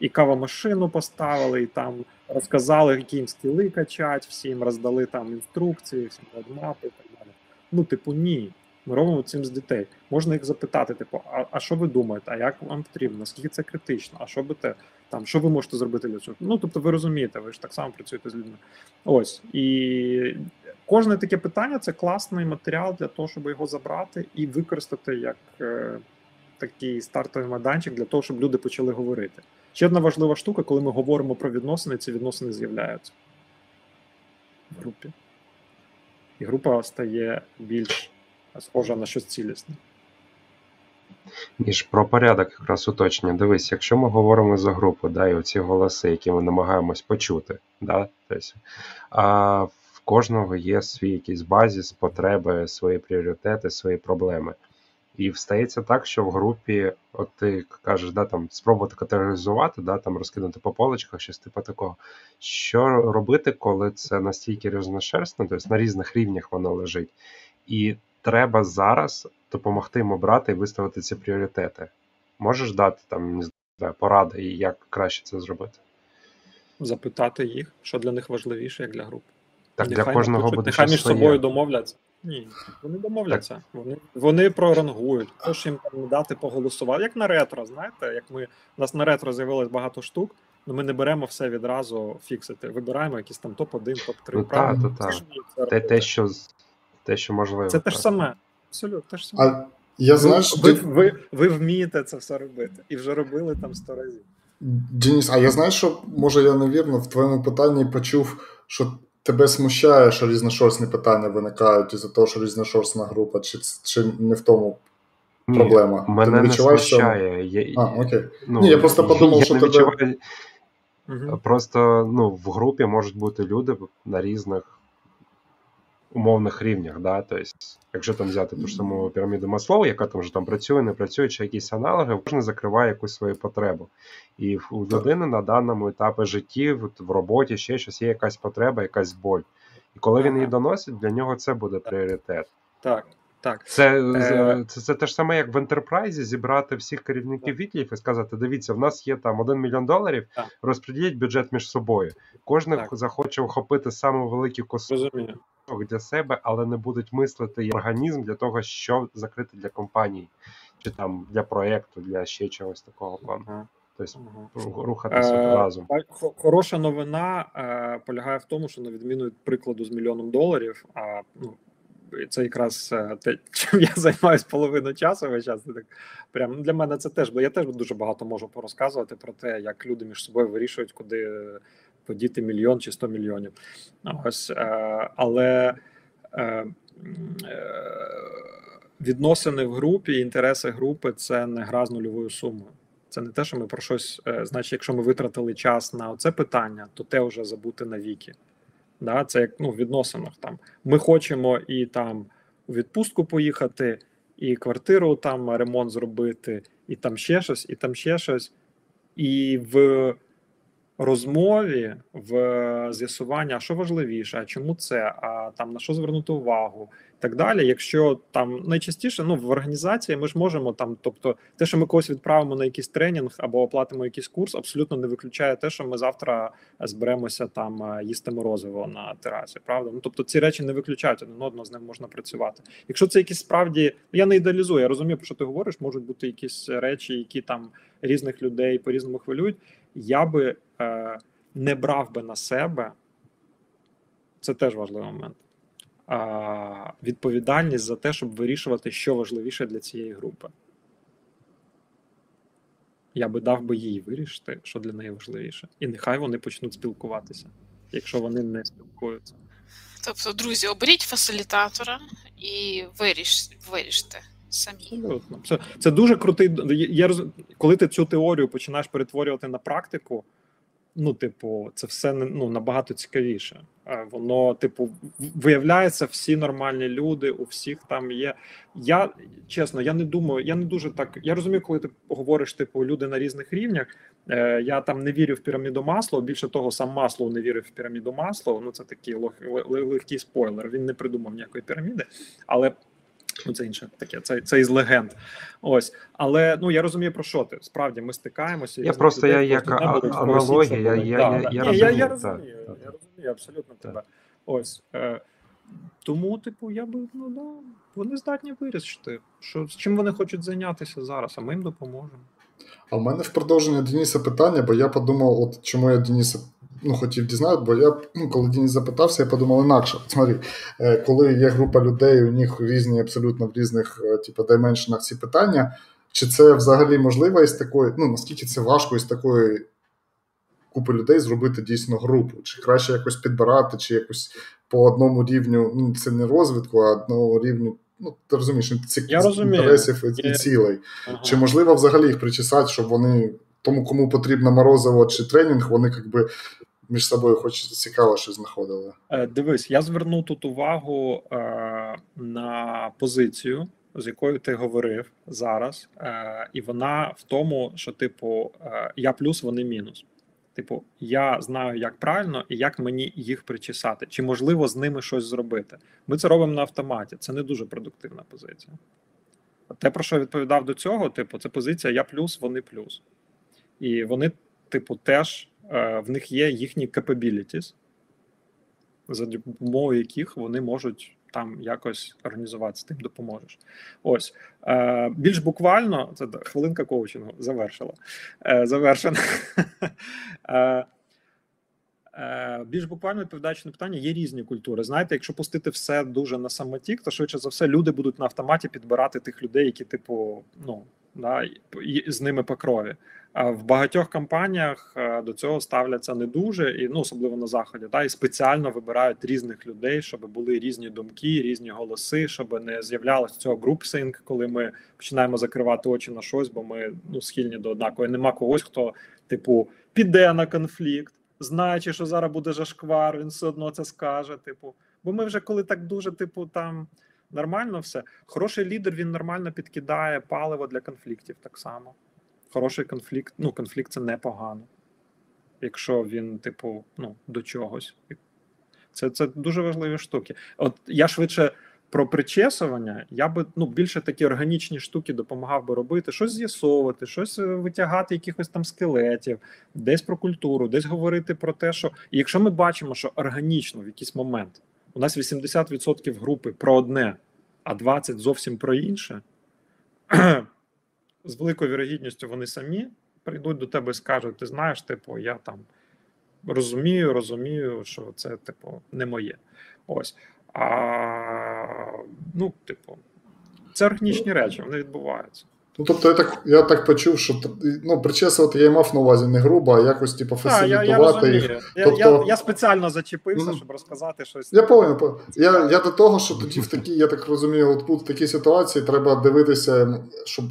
І кавомашину поставили, і там розказали, які їм скіли качать, всім роздали там інструкції, всім родмапи і так далі. Ну, типу, ні. Ми робимо цим з дітей. Можна їх запитати, типу, а а що ви думаєте? А як вам потрібно? Наскільки це критично? А що би те? Там що ви можете зробити для цього? Ну тобто, ви розумієте, ви ж так само працюєте з людьми. Ось і кожне таке питання це класний матеріал для того, щоб його забрати і використати як е, такий стартовий майданчик для того, щоб люди почали говорити. Ще одна важлива штука, коли ми говоримо про відносини, ці відносини з'являються в групі. І група стає більш схожа на щось цілісне. Ніж про порядок якраз уточнення. Дивись, якщо ми говоримо за групу, да, і оці голоси, які ми намагаємось почути, да, тобто, а в кожного є свій якийсь базіс, потреби, свої пріоритети, свої проблеми. І встається так, що в групі, от ти кажеш, да, там спробувати категоризувати, да, там розкинути по полочках, щось типу такого. Що робити, коли це настільки різношерстно, тобто на різних рівнях воно лежить, і треба зараз допомогти йому брати і виставити ці пріоритети. Можеш дати там поради, як краще це зробити? Запитати їх, що для них важливіше, як для групи. Так, нехай для кожного буде Нехай між своє. собою домовляться. Ні, вони домовляться. Вони вони прорангують. Хтось їм там дати поголосувати. Як на ретро, знаєте, як ми у нас на ретро з'явилось багато штук, але ми не беремо все відразу фіксити. Вибираємо якісь там топ-1, топ-3. Ну, та, та, та. Те, те, що те, що можливо. Це те ж саме. Абсолютно те саме. А я знаєш, ви, ви, ви, ви вмієте це все робити і вже робили там сто разів. Денис, а я знаю, що може я невірно в твоєму питанні почув, що тебе смущає, що різношорстні питання виникають із-за того, що різношорстна група, чи чи не в тому Ні, проблема? Мене не смущає. Я, а, окей. Ну, Ні, я просто подумав, я що тебе... Відчуваю... Угу. Просто ну, в групі можуть бути люди на різних умовних рівнях. Да? Тобто, якщо там взяти ту ж саму піраміду Маслоу, яка там вже там працює, не працює, чи якісь аналоги, кожен закриває якусь свою потребу. І у людини на даному етапі житті, в роботі ще щось є якась потреба, якась боль. І коли він її доносить, для нього це буде пріоритет. Так. Так, це е... це, це те ж саме, як в ентерпрайзі зібрати всіх керівників відділів і сказати: дивіться, в нас є там один мільйон доларів, розподіліть бюджет між собою. Кожен захоче охопити саме великий кусок для себе, але не будуть мислити як організм для того, що закрити для компанії, чи там для проєкту, для ще чогось такого плану. Тобто угу. рухатися е, разом. Хороша новина е, полягає в тому, що на відміну від прикладу з мільйоном доларів, а ну це якраз е, те, чим я займаюся половину часу. Весь час так прям ну, для мене це теж, бо я теж дуже багато можу порозказувати про те, як люди між собою вирішують, куди подіти мільйон чи сто мільйонів. Ось е, але е, відносини в групі, інтереси групи це не гра з нульовою сумою. Це не те, що ми про щось, значить, якщо ми витратили час на це питання, то те вже забути навіки. Да, Це як ну, в відносинах там. Ми хочемо і там у відпустку поїхати, і квартиру там ремонт зробити, і там ще щось, і там ще щось. І в розмові, в з'ясуванні, а що важливіше, а чому це, а там на що звернути увагу, так далі. Якщо там найчастіше ну в організації ми ж можемо там, тобто те, що ми когось відправимо на якийсь тренінг або оплатимо якийсь курс, абсолютно не виключає те, що ми завтра зберемося там е, їсти морозиво на терасі. Правда, ну тобто ці речі не виключають один одного, з ним можна працювати. Якщо це якісь справді, я не ідеалізую, я розумію, про що ти говориш. Можуть бути якісь речі, які там різних людей по різному хвилюють. Я би е, не брав би на себе. Це теж важливий момент відповідальність за те, щоб вирішувати, що важливіше для цієї групи. Я би дав би їй вирішити, що для неї важливіше. І нехай вони почнуть спілкуватися, якщо вони не спілкуються. Тобто, друзі, оберіть фасилітатора і виріш, виріште самі. Це, це дуже крутий. Я, я, Коли ти цю теорію починаєш перетворювати на практику ну, типу, це все ну, набагато цікавіше. Воно, типу, виявляється, всі нормальні люди, у всіх там є. Я чесно, я не думаю, я не дуже так. Я розумію, коли ти говориш, типу, люди на різних рівнях. Е, Я там не вірю в піраміду масло. Більше того, сам масло не вірив в піраміду масло. Ну це такий легкий спойлер. Він не придумав ніякої піраміди, але Ну, це інше таке, це це із легенд. Ось, але ну я розумію про що ти. Справді ми стикаємося. Я просто я як аналогія. Я я, я, я, я розумію, я розумію абсолютно тебе. Ось е, тому, типу, я би ну да, вони здатні вирішити, що з чим вони хочуть зайнятися зараз, а ми їм допоможемо. А в мене в продовження Дениса питання, бо я подумав, от чому я Дениса ну, хотів дізнати, бо я, ну, коли Денис запитався, я подумав інакше. Смотри, е, коли є група людей, у них різні абсолютно в різних е, типу, дайменшенах ці питання, чи це взагалі можливо із такої, ну наскільки це важко із такої купи людей зробити дійсно групу? Чи краще якось підбирати, чи якось по одному рівню, ну це не розвитку, а одного рівню. Ну, ти розумієш, ці інтересів і цілей. Ага. Чи можливо взагалі їх причесати, щоб вони тому, кому потрібно морозиво чи тренінг, вони якби між собою хоч цікаво, що знаходили. Е, дивись, я зверну тут увагу е, на позицію, з якою ти говорив зараз, е, і вона в тому, що, типу, е, я плюс, вони мінус. Типу, я знаю, як правильно і як мені їх причесати, чи можливо з ними щось зробити. Ми це робимо на автоматі. Це не дуже продуктивна позиція. Те, про що я відповідав до цього, типу, це позиція я плюс, вони плюс. І вони, типу, теж Е, в них є їхні capabilities, за допомогою яких вони можуть там якось організуватися, тим допоможеш. Ось е, більш буквально, це хвилинка коучингу завершила. Е, завершена. Більш буквально відповідаючи на питання, є різні культури. Знаєте, якщо пустити все дуже на самотік, то швидше за все люди будуть на автоматі підбирати тих людей, які, типу, ну да, з ними по крові. А в багатьох компаніях е, до цього ставляться не дуже, і ну особливо на заході, та і спеціально вибирають різних людей, щоб були різні думки, різні голоси, щоб не з'являлось цього групсинг, коли ми починаємо закривати очі на щось, бо ми ну схильні до однакової. Нема когось, хто типу піде на конфлікт, знаючи, що зараз буде жашквар, він все одно це скаже. Типу, бо ми вже коли так дуже, типу, там нормально все. Хороший лідер він нормально підкидає паливо для конфліктів так само хороший конфлікт. Ну, конфлікт це непогано, якщо він, типу, ну, до чогось. Це це дуже важливі штуки. От я швидше про причесування, я би ну, більше такі органічні штуки допомагав би робити, щось з'ясовувати, щось е, витягати, якихось там скелетів, десь про культуру, десь говорити про те, що і якщо ми бачимо, що органічно в якийсь момент у нас 80% групи про одне, а 20% зовсім про інше з великою вірогідністю вони самі прийдуть до тебе і скажуть: ти знаєш, типу, я там розумію, розумію, що це, типу, не моє. Ось. А, Ну, типу, це органічні речі, вони відбуваються. Ну, тобто, я так я так почув, що ну, причесувати я мав на увазі не грубо, а якось типу, фасилітувати їх. Я, тобто... я, я спеціально зачепився, mm-hmm. щоб розказати щось. Я повинен. Я я до того, що тоді в такій, я так розумію, от тут в такій ситуації треба дивитися, щоб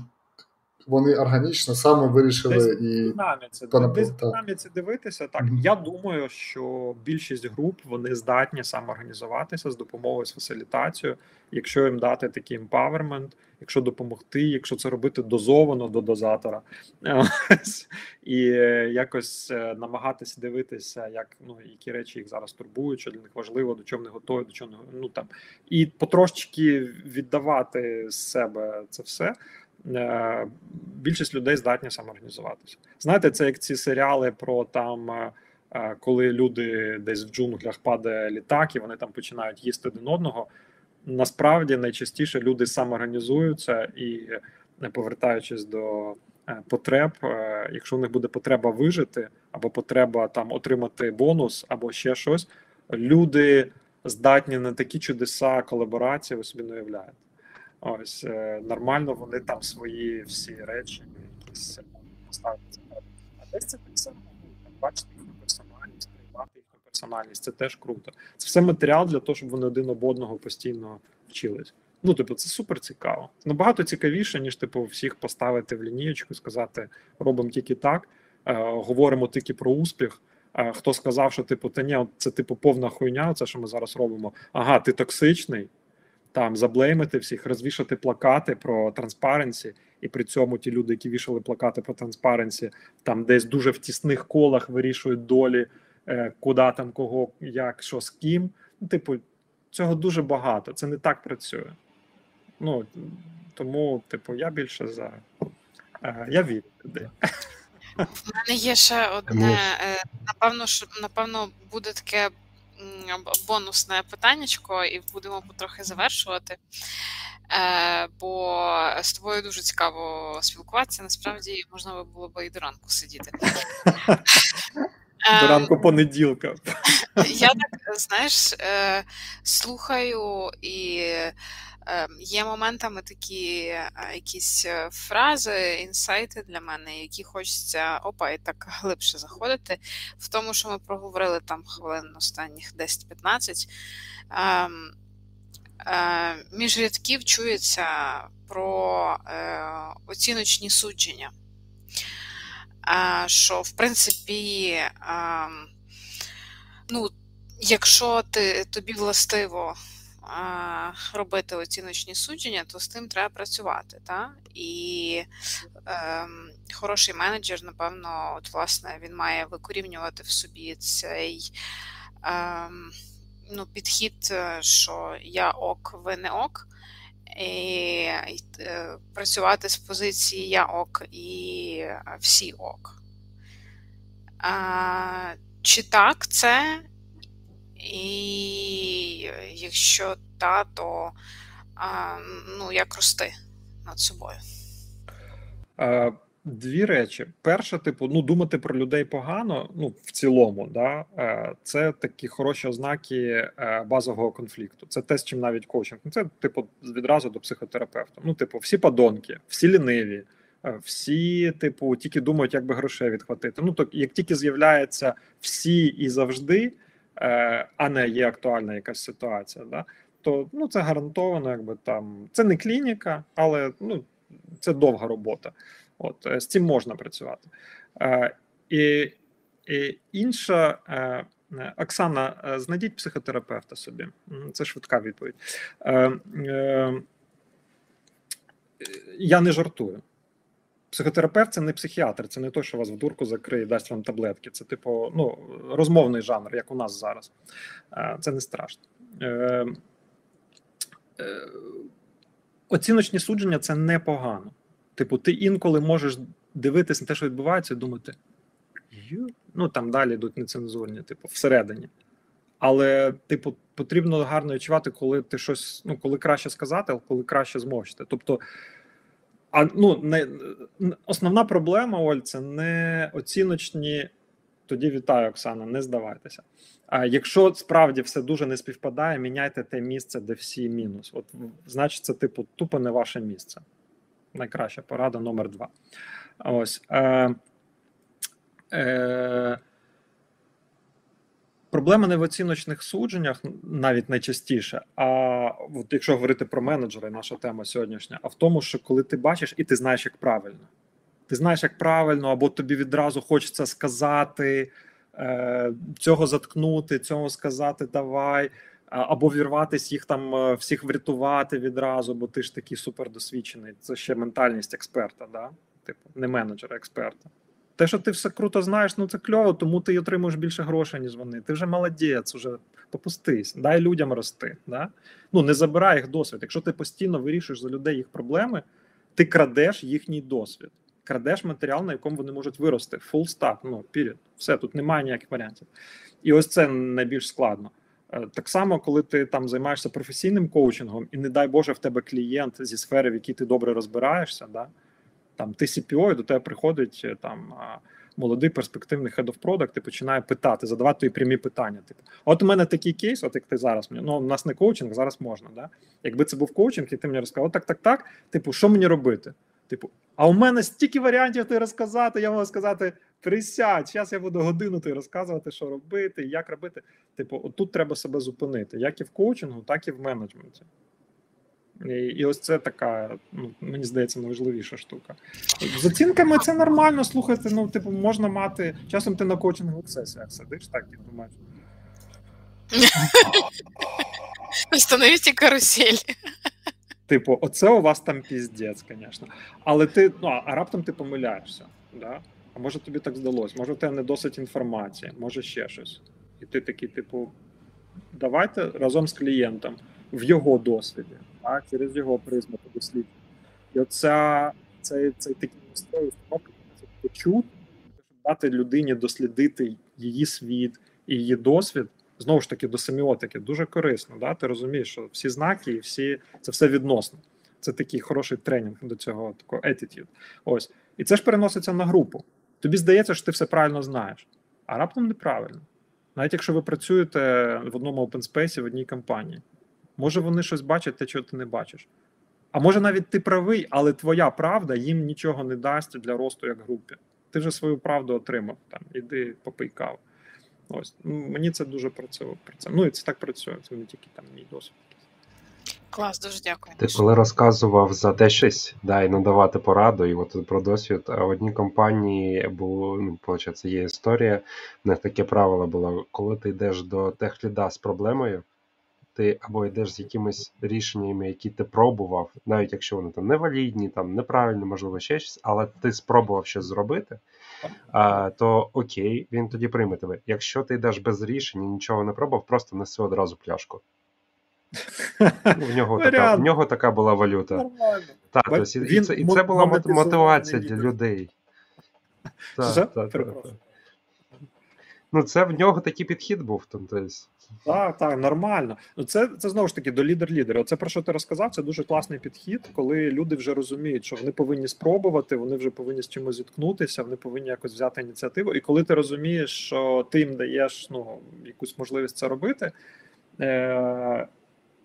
вони органічно саме вирішили десь і динаміці, десь динаміці дивитися. Так mm-hmm. я думаю, що більшість груп вони здатні самоорганізуватися з допомогою з фасилітацією, якщо їм дати такий емпавермент, якщо допомогти, якщо це робити дозовано до дозатора і якось е, намагатися дивитися, як ну які речі їх зараз турбують, що для них важливо, до чого не готові, до чого не ну там і потрошечки віддавати з себе це все. Е, більшість людей здатні самоорганізуватися. Знаєте, це як ці серіали про там, е, е, коли люди десь в джунглях падає літак, і вони там починають їсти один одного. Насправді найчастіше люди самоорганізуються і, повертаючись до потреб, якщо у них буде потреба вижити, або потреба там отримати бонус, або ще щось, люди здатні на такі чудеса колаборації, ви собі не уявляєте. Ось е, нормально вони там свої всі речі, якісь ставляться. А десь це так бачити їхню персональність, приймати їхню персональність. Це теж круто. Це все матеріал для того, щоб вони один об одного постійно вчились. Ну, типу, це супер цікаво. Набагато цікавіше, ніж типу, всіх поставити в лінієчку, сказати, робимо тільки так, е, говоримо тільки про успіх. Е, хто сказав, що типу, та ні, це типу повна хуйня, це що ми зараз робимо. Ага, ти токсичний там заблеймити всіх, розвішати плакати про транспаренсі, і при цьому ті люди, які вішали плакати про транспаренсі, там десь дуже в тісних колах вирішують долі, е, куди там кого, як, що з ким. Ну, типу, цього дуже багато. Це не так працює. Ну тому, типу, я більше за е, я вірю туди. У мене є ще одне. Е, напевно, що напевно буде таке бонусне питаннячко, і будемо потрохи завершувати. Е, Бо з тобою дуже цікаво спілкуватися. Насправді можна було б і до ранку сидіти. До ранку понеділка. Я так знаєш, е, слухаю і Ем, є моментами такі е, якісь е, фрази, інсайти для мене, які хочеться опа, і так глибше заходити. В тому, що ми проговорили там хвилин останніх 10-15. Ем, е, між рядків чується про оціночні судження. Що, в принципі, ем, ну, якщо ти, тобі властиво робити оціночні судження, то з тим треба працювати. Та? І е, хороший менеджер, напевно, от, власне, він має викорівнювати в собі цей е, ну, підхід, е, що я ок, ви не ок. І е, працювати з позиції я ок і всі ок. А, Чи так це, і якщо та, то а, ну, як рости над собою? Дві речі. Перше, типу, ну думати про людей погано, ну в цілому, да, е, це такі хороші ознаки е, базового конфлікту. Це те, з чим навіть коучинг. Ну, Це, типу, відразу до психотерапевта. Ну, типу, всі подонки, всі ліниві, Е, всі, типу, тільки думають, як би грошей відхватити. Ну то як тільки з'являється всі і завжди, е, а не є актуальна якась ситуація, да, то ну це гарантовано, якби там це не клініка, але ну це довга робота. От з цим можна працювати. І, і інша. Оксана, знайдіть психотерапевта собі. Це швидка відповідь. Я не жартую. Психотерапевт це не психіатр, це не той, що вас в дурку закриє, дасть вам таблетки. Це, типу, ну, розмовний жанр, як у нас зараз. Це не страшно. Е, е, оціночні судження це непогано. Типу, ти інколи можеш дивитися на те, що відбувається, і думати, ну там далі йдуть нецензурні, типу, всередині. Але, типу, потрібно гарно відчувати, коли ти щось, ну, коли краще сказати, а коли краще змовчити. Тобто. А ну не основна проблема, Оль, це не оціночні. Тоді вітаю, Оксана, не здавайтеся. А якщо справді все дуже не співпадає, міняйте те місце, де всі мінус. От значить, це типу тупо не ваше місце. Найкраща порада номер два. Ось. Е, е, Проблема не в оціночних судженнях, навіть найчастіше. А от якщо говорити про менеджера, наша тема сьогоднішня, а в тому, що коли ти бачиш і ти знаєш, як правильно. Ти знаєш, як правильно, або тобі відразу хочеться сказати, е, цього заткнути, цього сказати давай, або вірватися їх там е, всіх врятувати відразу, бо ти ж такий супердосвідчений. Це ще ментальність експерта, да? типу, не менеджера, експерта. Те, що ти все круто знаєш, ну це кльово, тому ти отримуєш більше грошей, ніж вони. Ти вже молодець, вже попустись, дай людям рости. Да? Ну не забирай їх досвід. Якщо ти постійно вирішуєш за людей їх проблеми, ти крадеш їхній досвід, крадеш матеріал, на якому вони можуть вирости. Full stop, ну period. Все, тут немає ніяких варіантів. І ось це найбільш складно. Е, так само, коли ти там займаєшся професійним коучингом, і не дай Боже, в тебе клієнт зі сфери, в якій ти добре розбираєшся, да, там CPO, і до тебе приходить е, там молодий перспективний head of product і починає питати, задавати тобі прямі питання. Типу, от у мене такий кейс, от як ти зараз мені, ну у нас не коучинг, зараз можна. Да? Якби це був коучинг, і ти мені розказав, так, так, так. Типу, що мені робити? Типу, а у мене стільки варіантів ти розказати, я можу сказати. Присядь, зараз я буду годину ти розказувати, що робити, як робити. Типу, отут треба себе зупинити, як і в коучингу, так і в менеджменті. І і ось це така, ну мені здається, найважливіша штука. З оцінками це нормально слухати. Ну, типу, можна мати. Часом ти на коучингових сесіях сидиш, так і думаєш. Остановите карусель. Типу, оце у вас там піздець, звісно. Але ти, ну, а раптом ти помиляєшся. Да? А може тобі так здалось, може в тебе не досить інформації, може ще щось. І ти такий, типу, давайте разом з клієнтом в його досвіді а через його призму дослідження. І оця цей цей такий настрой установки почути, щоб дати людині дослідити її світ і її досвід. Знову ж таки, до семіотики дуже корисно. Да? Ти розумієш, що всі знаки і всі це все відносно. Це такий хороший тренінг до цього такого attitude. Ось. І це ж переноситься на групу. Тобі здається, що ти все правильно знаєш, а раптом неправильно. Навіть якщо ви працюєте в одному open space в одній компанії. Може, вони щось бачать, те, чого ти не бачиш. А може навіть ти правий, але твоя правда їм нічого не дасть для росту як групі. Ти вже свою правду отримав. Там, Іди попий каву. Ось мені це дуже працює. Ну і це так працює. Це не тільки там мій досвід. Клас, дуже дякую. Ти коли розказував за те щось, да, і надавати пораду, і от про досвід, а в одній компанії було, ну, виходить, є історія, в них таке правило було, коли ти йдеш до техліда з проблемою ти або йдеш з якимись рішеннями, які ти пробував, навіть якщо вони там невалідні, там неправильні, можливо, ще щось, але ти спробував щось зробити, а, то окей, він тоді прийме тебе. Якщо ти йдеш без рішення, нічого не пробував, просто неси одразу пляшку. В нього така в нього така була валюта. Так, тобто, і, це, і це була мотивація для людей. Так, так, так. Ну, це в нього такий підхід був. Тобто, так, так, нормально. Ну це це знову ж таки до лідер-лідера. Оце про що ти розказав? Це дуже класний підхід, коли люди вже розуміють, що вони повинні спробувати, вони вже повинні з чимось зіткнутися, вони повинні якось взяти ініціативу. І коли ти розумієш, що ти їм даєш ну, якусь можливість це робити, е-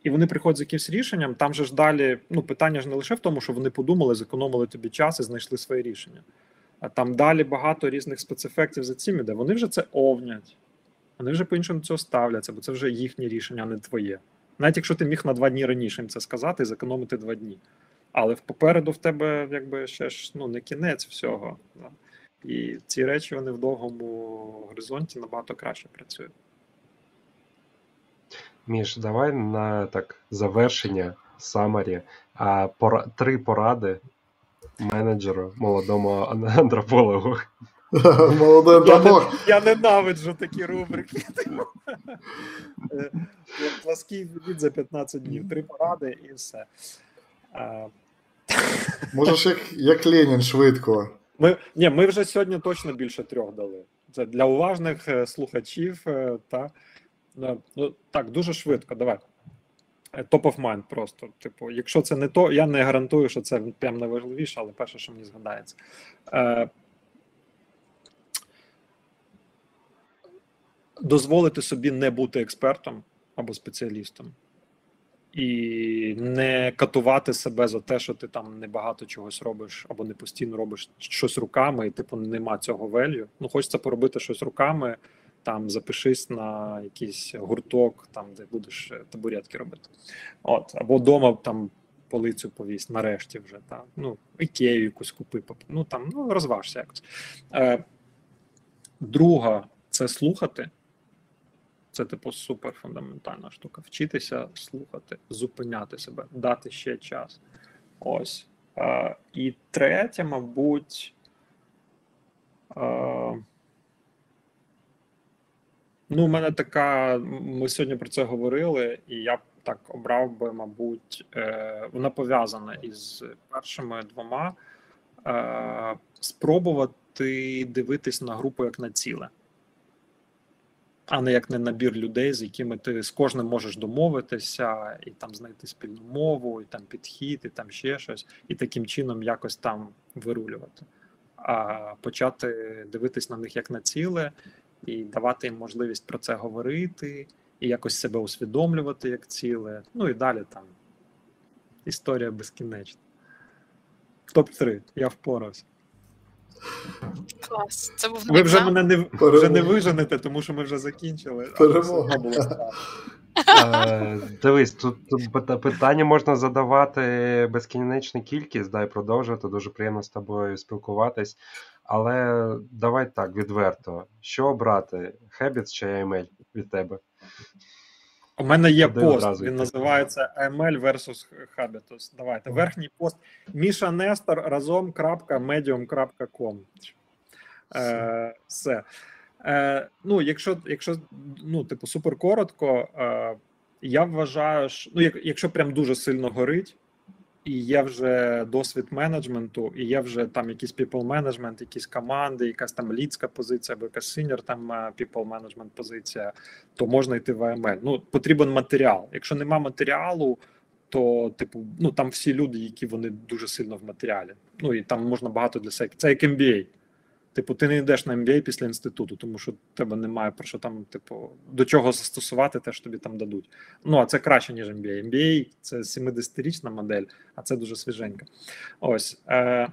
і вони приходять з якимось рішенням. Там же ж далі ну питання ж не лише в тому, що вони подумали, зекономили тобі час і знайшли своє рішення. А там далі багато різних спецефектів за цим іде. Вони вже це овнять, вони вже по-іншому цього ставляться, бо це вже їхнє рішення, а не твоє. Навіть якщо ти міг на два дні раніше їм це сказати і зекономити два дні. Але попереду в тебе якби ще ж ну не кінець всього. Да? І ці речі вони в довгому горизонті набагато краще працюють. Міш, давай на так завершення самарі. А пора, три поради менеджеру, молодому антропологу. Молодий антрополог. Я, я ненавиджу такі рубрики. Е, плаский від за 15 днів, три поради і все. Можеш як як Ленін швидко. Ми ні, ми вже сьогодні точно більше трьох дали. Це для уважних е, слухачів. Е, та, ну, Так, дуже швидко. Давай. Top of mind просто. Типу, якщо це не то, я не гарантую, що це прям найважливіше, але перше, що мені згадається. Дозволити собі не бути експертом або спеціалістом і не катувати себе за те, що ти там небагато чогось робиш, або не постійно робиш щось руками, і типу нема цього велю. Ну, хочеться поробити щось руками. Там запишись на якийсь гурток, там де будеш е, табуретки робити. От, або вдома там полицю повість, нарешті вже там. Ну, ікею якусь купи, ну там ну розважся якось. Е, Друга це слухати. Це, типу, супер фундаментальна штука. Вчитися слухати, зупиняти себе, дати ще час. Ось. Е, І третє, мабуть. Е, Ну, у мене така. Ми сьогодні про це говорили, і я так обрав би, мабуть, е, вона пов'язана із першими двома. Е, Спробувати дивитись на групу як на ціле а не як не набір людей, з якими ти з кожним можеш домовитися, і там знайти спільну мову, і там підхід, і там ще щось, і таким чином якось там вирулювати, а почати дивитись на них як на ціле, і давати їм можливість про це говорити, і якось себе усвідомлювати як ціле. Ну і далі там історія безкінечна. Топ 3 я впорався. Клас. Це був Ви вже мене не вже не виженете, тому що ми вже закінчили. Перемога була е, Дивись, тут питання можна задавати безкінечну кількість, дай продовжувати. Дуже приємно з тобою спілкуватись. Але давай так, відверто. Що обрати? Habits чи AML від тебе? У мене є Один пост, він називається ML versus Habitus. Давайте. Верхній пост Міша Нестор разом. medium.com. Е, Все. Е, Ну, якщо якщо ну, типу, супер коротко, е, я вважаю, що ну, як, якщо прям дуже сильно горить, і є вже досвід менеджменту, і є вже там якийсь people менеджмент, якісь команди, якась там лідська позиція, або якась senior там е, people менеджмент позиція, то можна йти в АМЛ. Ну потрібен матеріал. Якщо нема матеріалу, то типу, ну там всі люди, які вони дуже сильно в матеріалі. Ну і там можна багато для себе. Це як MBA. Типу, ти не йдеш на MBA після інституту, тому що тебе немає про що там, типу, до чого застосувати те, що тобі там дадуть. Ну а це краще, ніж MBA. MBA – це 70-річна модель, а це дуже свіженька. Ось. Е,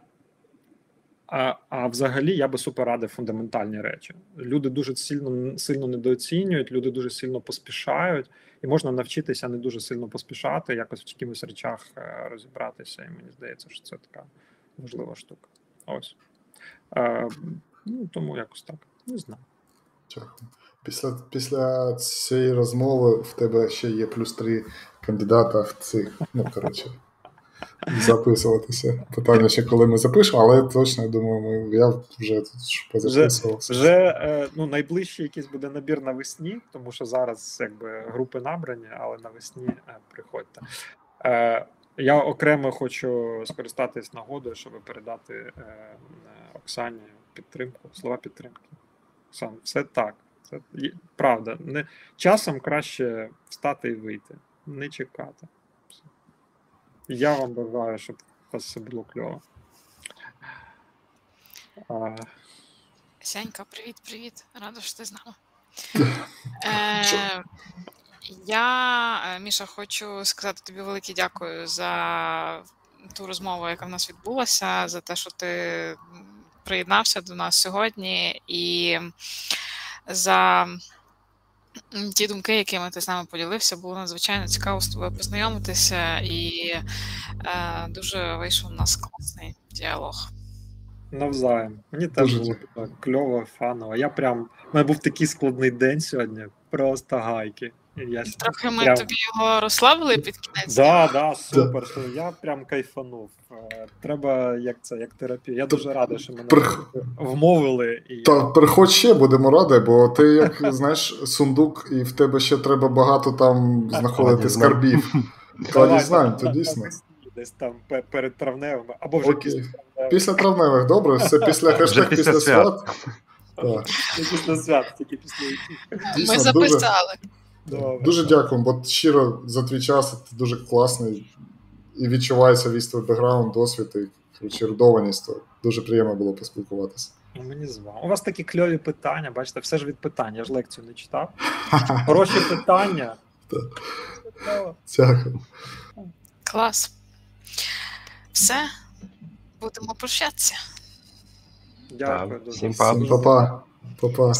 а а взагалі я би супер радив фундаментальні речі. Люди дуже сильно сильно недооцінюють, люди дуже сильно поспішають, і можна навчитися не дуже сильно поспішати, якось в якихось речах е, розібратися. І мені здається, що це така важлива штука. Ось. Ну, Тому якось так. Не знаю. Після після цієї розмови в тебе ще є плюс три кандидата в цих. Ну, коротше, записуватися. Питання ще коли ми запишемо, але точно я думаю, ми, я вже тут позаписувався. Вже, вже е, ну, найближчий якийсь буде набір навесні, тому що зараз якби групи набрані, але навесні е, приходьте. Е, я окремо хочу скористатись нагодою, щоб передати Оксані підтримку, слова підтримки. Оксан, все так. Це правда. Не, Часом краще встати і вийти, не чекати. Я вам бажаю, щоб у вас все було кльово. А... Сянька, привіт-привіт. Рада, що ти з нами. Е, Я, е, Міша, хочу сказати тобі велике дякую за ту розмову, яка в нас відбулася, за те, що ти приєднався до нас сьогодні, і за ті думки, якими ти з нами поділився. Було надзвичайно цікаво з тобою познайомитися, і е, дуже вийшов у нас класний діалог. Навзаєм. Мені теж було кльово, фаново. Я прям. У мене був такий складний день сьогодні. Просто гайки. Я... Трохи ми Прям- тобі його розслабили під кінець. Да, да, супер. Я прям кайфанув. Е, Треба як це, як терапія. Я Та- дуже радий, що мене прих- вмовили. І Та приходь ще, будемо раді, бо ти як знаєш сундук, і в тебе ще треба багато там знаходити скарбів. Кладі знань, там- то дійсно. Десь там перед травневими, або вже Окей. після травневих. Після травневих, добре, все після хештег після після свят. свят. Так. Не після свят, тільки після. Ми записали. Добре. дуже дякую, бо щиро за твій час ти дуже класний і відчувається весь твій бекграунд, досвід і коротше, то дуже приємно було поспілкуватися. Ну, мені з вами. У вас такі кльові питання, бачите, все ж від питань. Я ж лекцію не читав. Хороші питання. Дякую. Клас. Все, будемо прощатися. Дякую дуже. всім. Всім па-па. Па-па.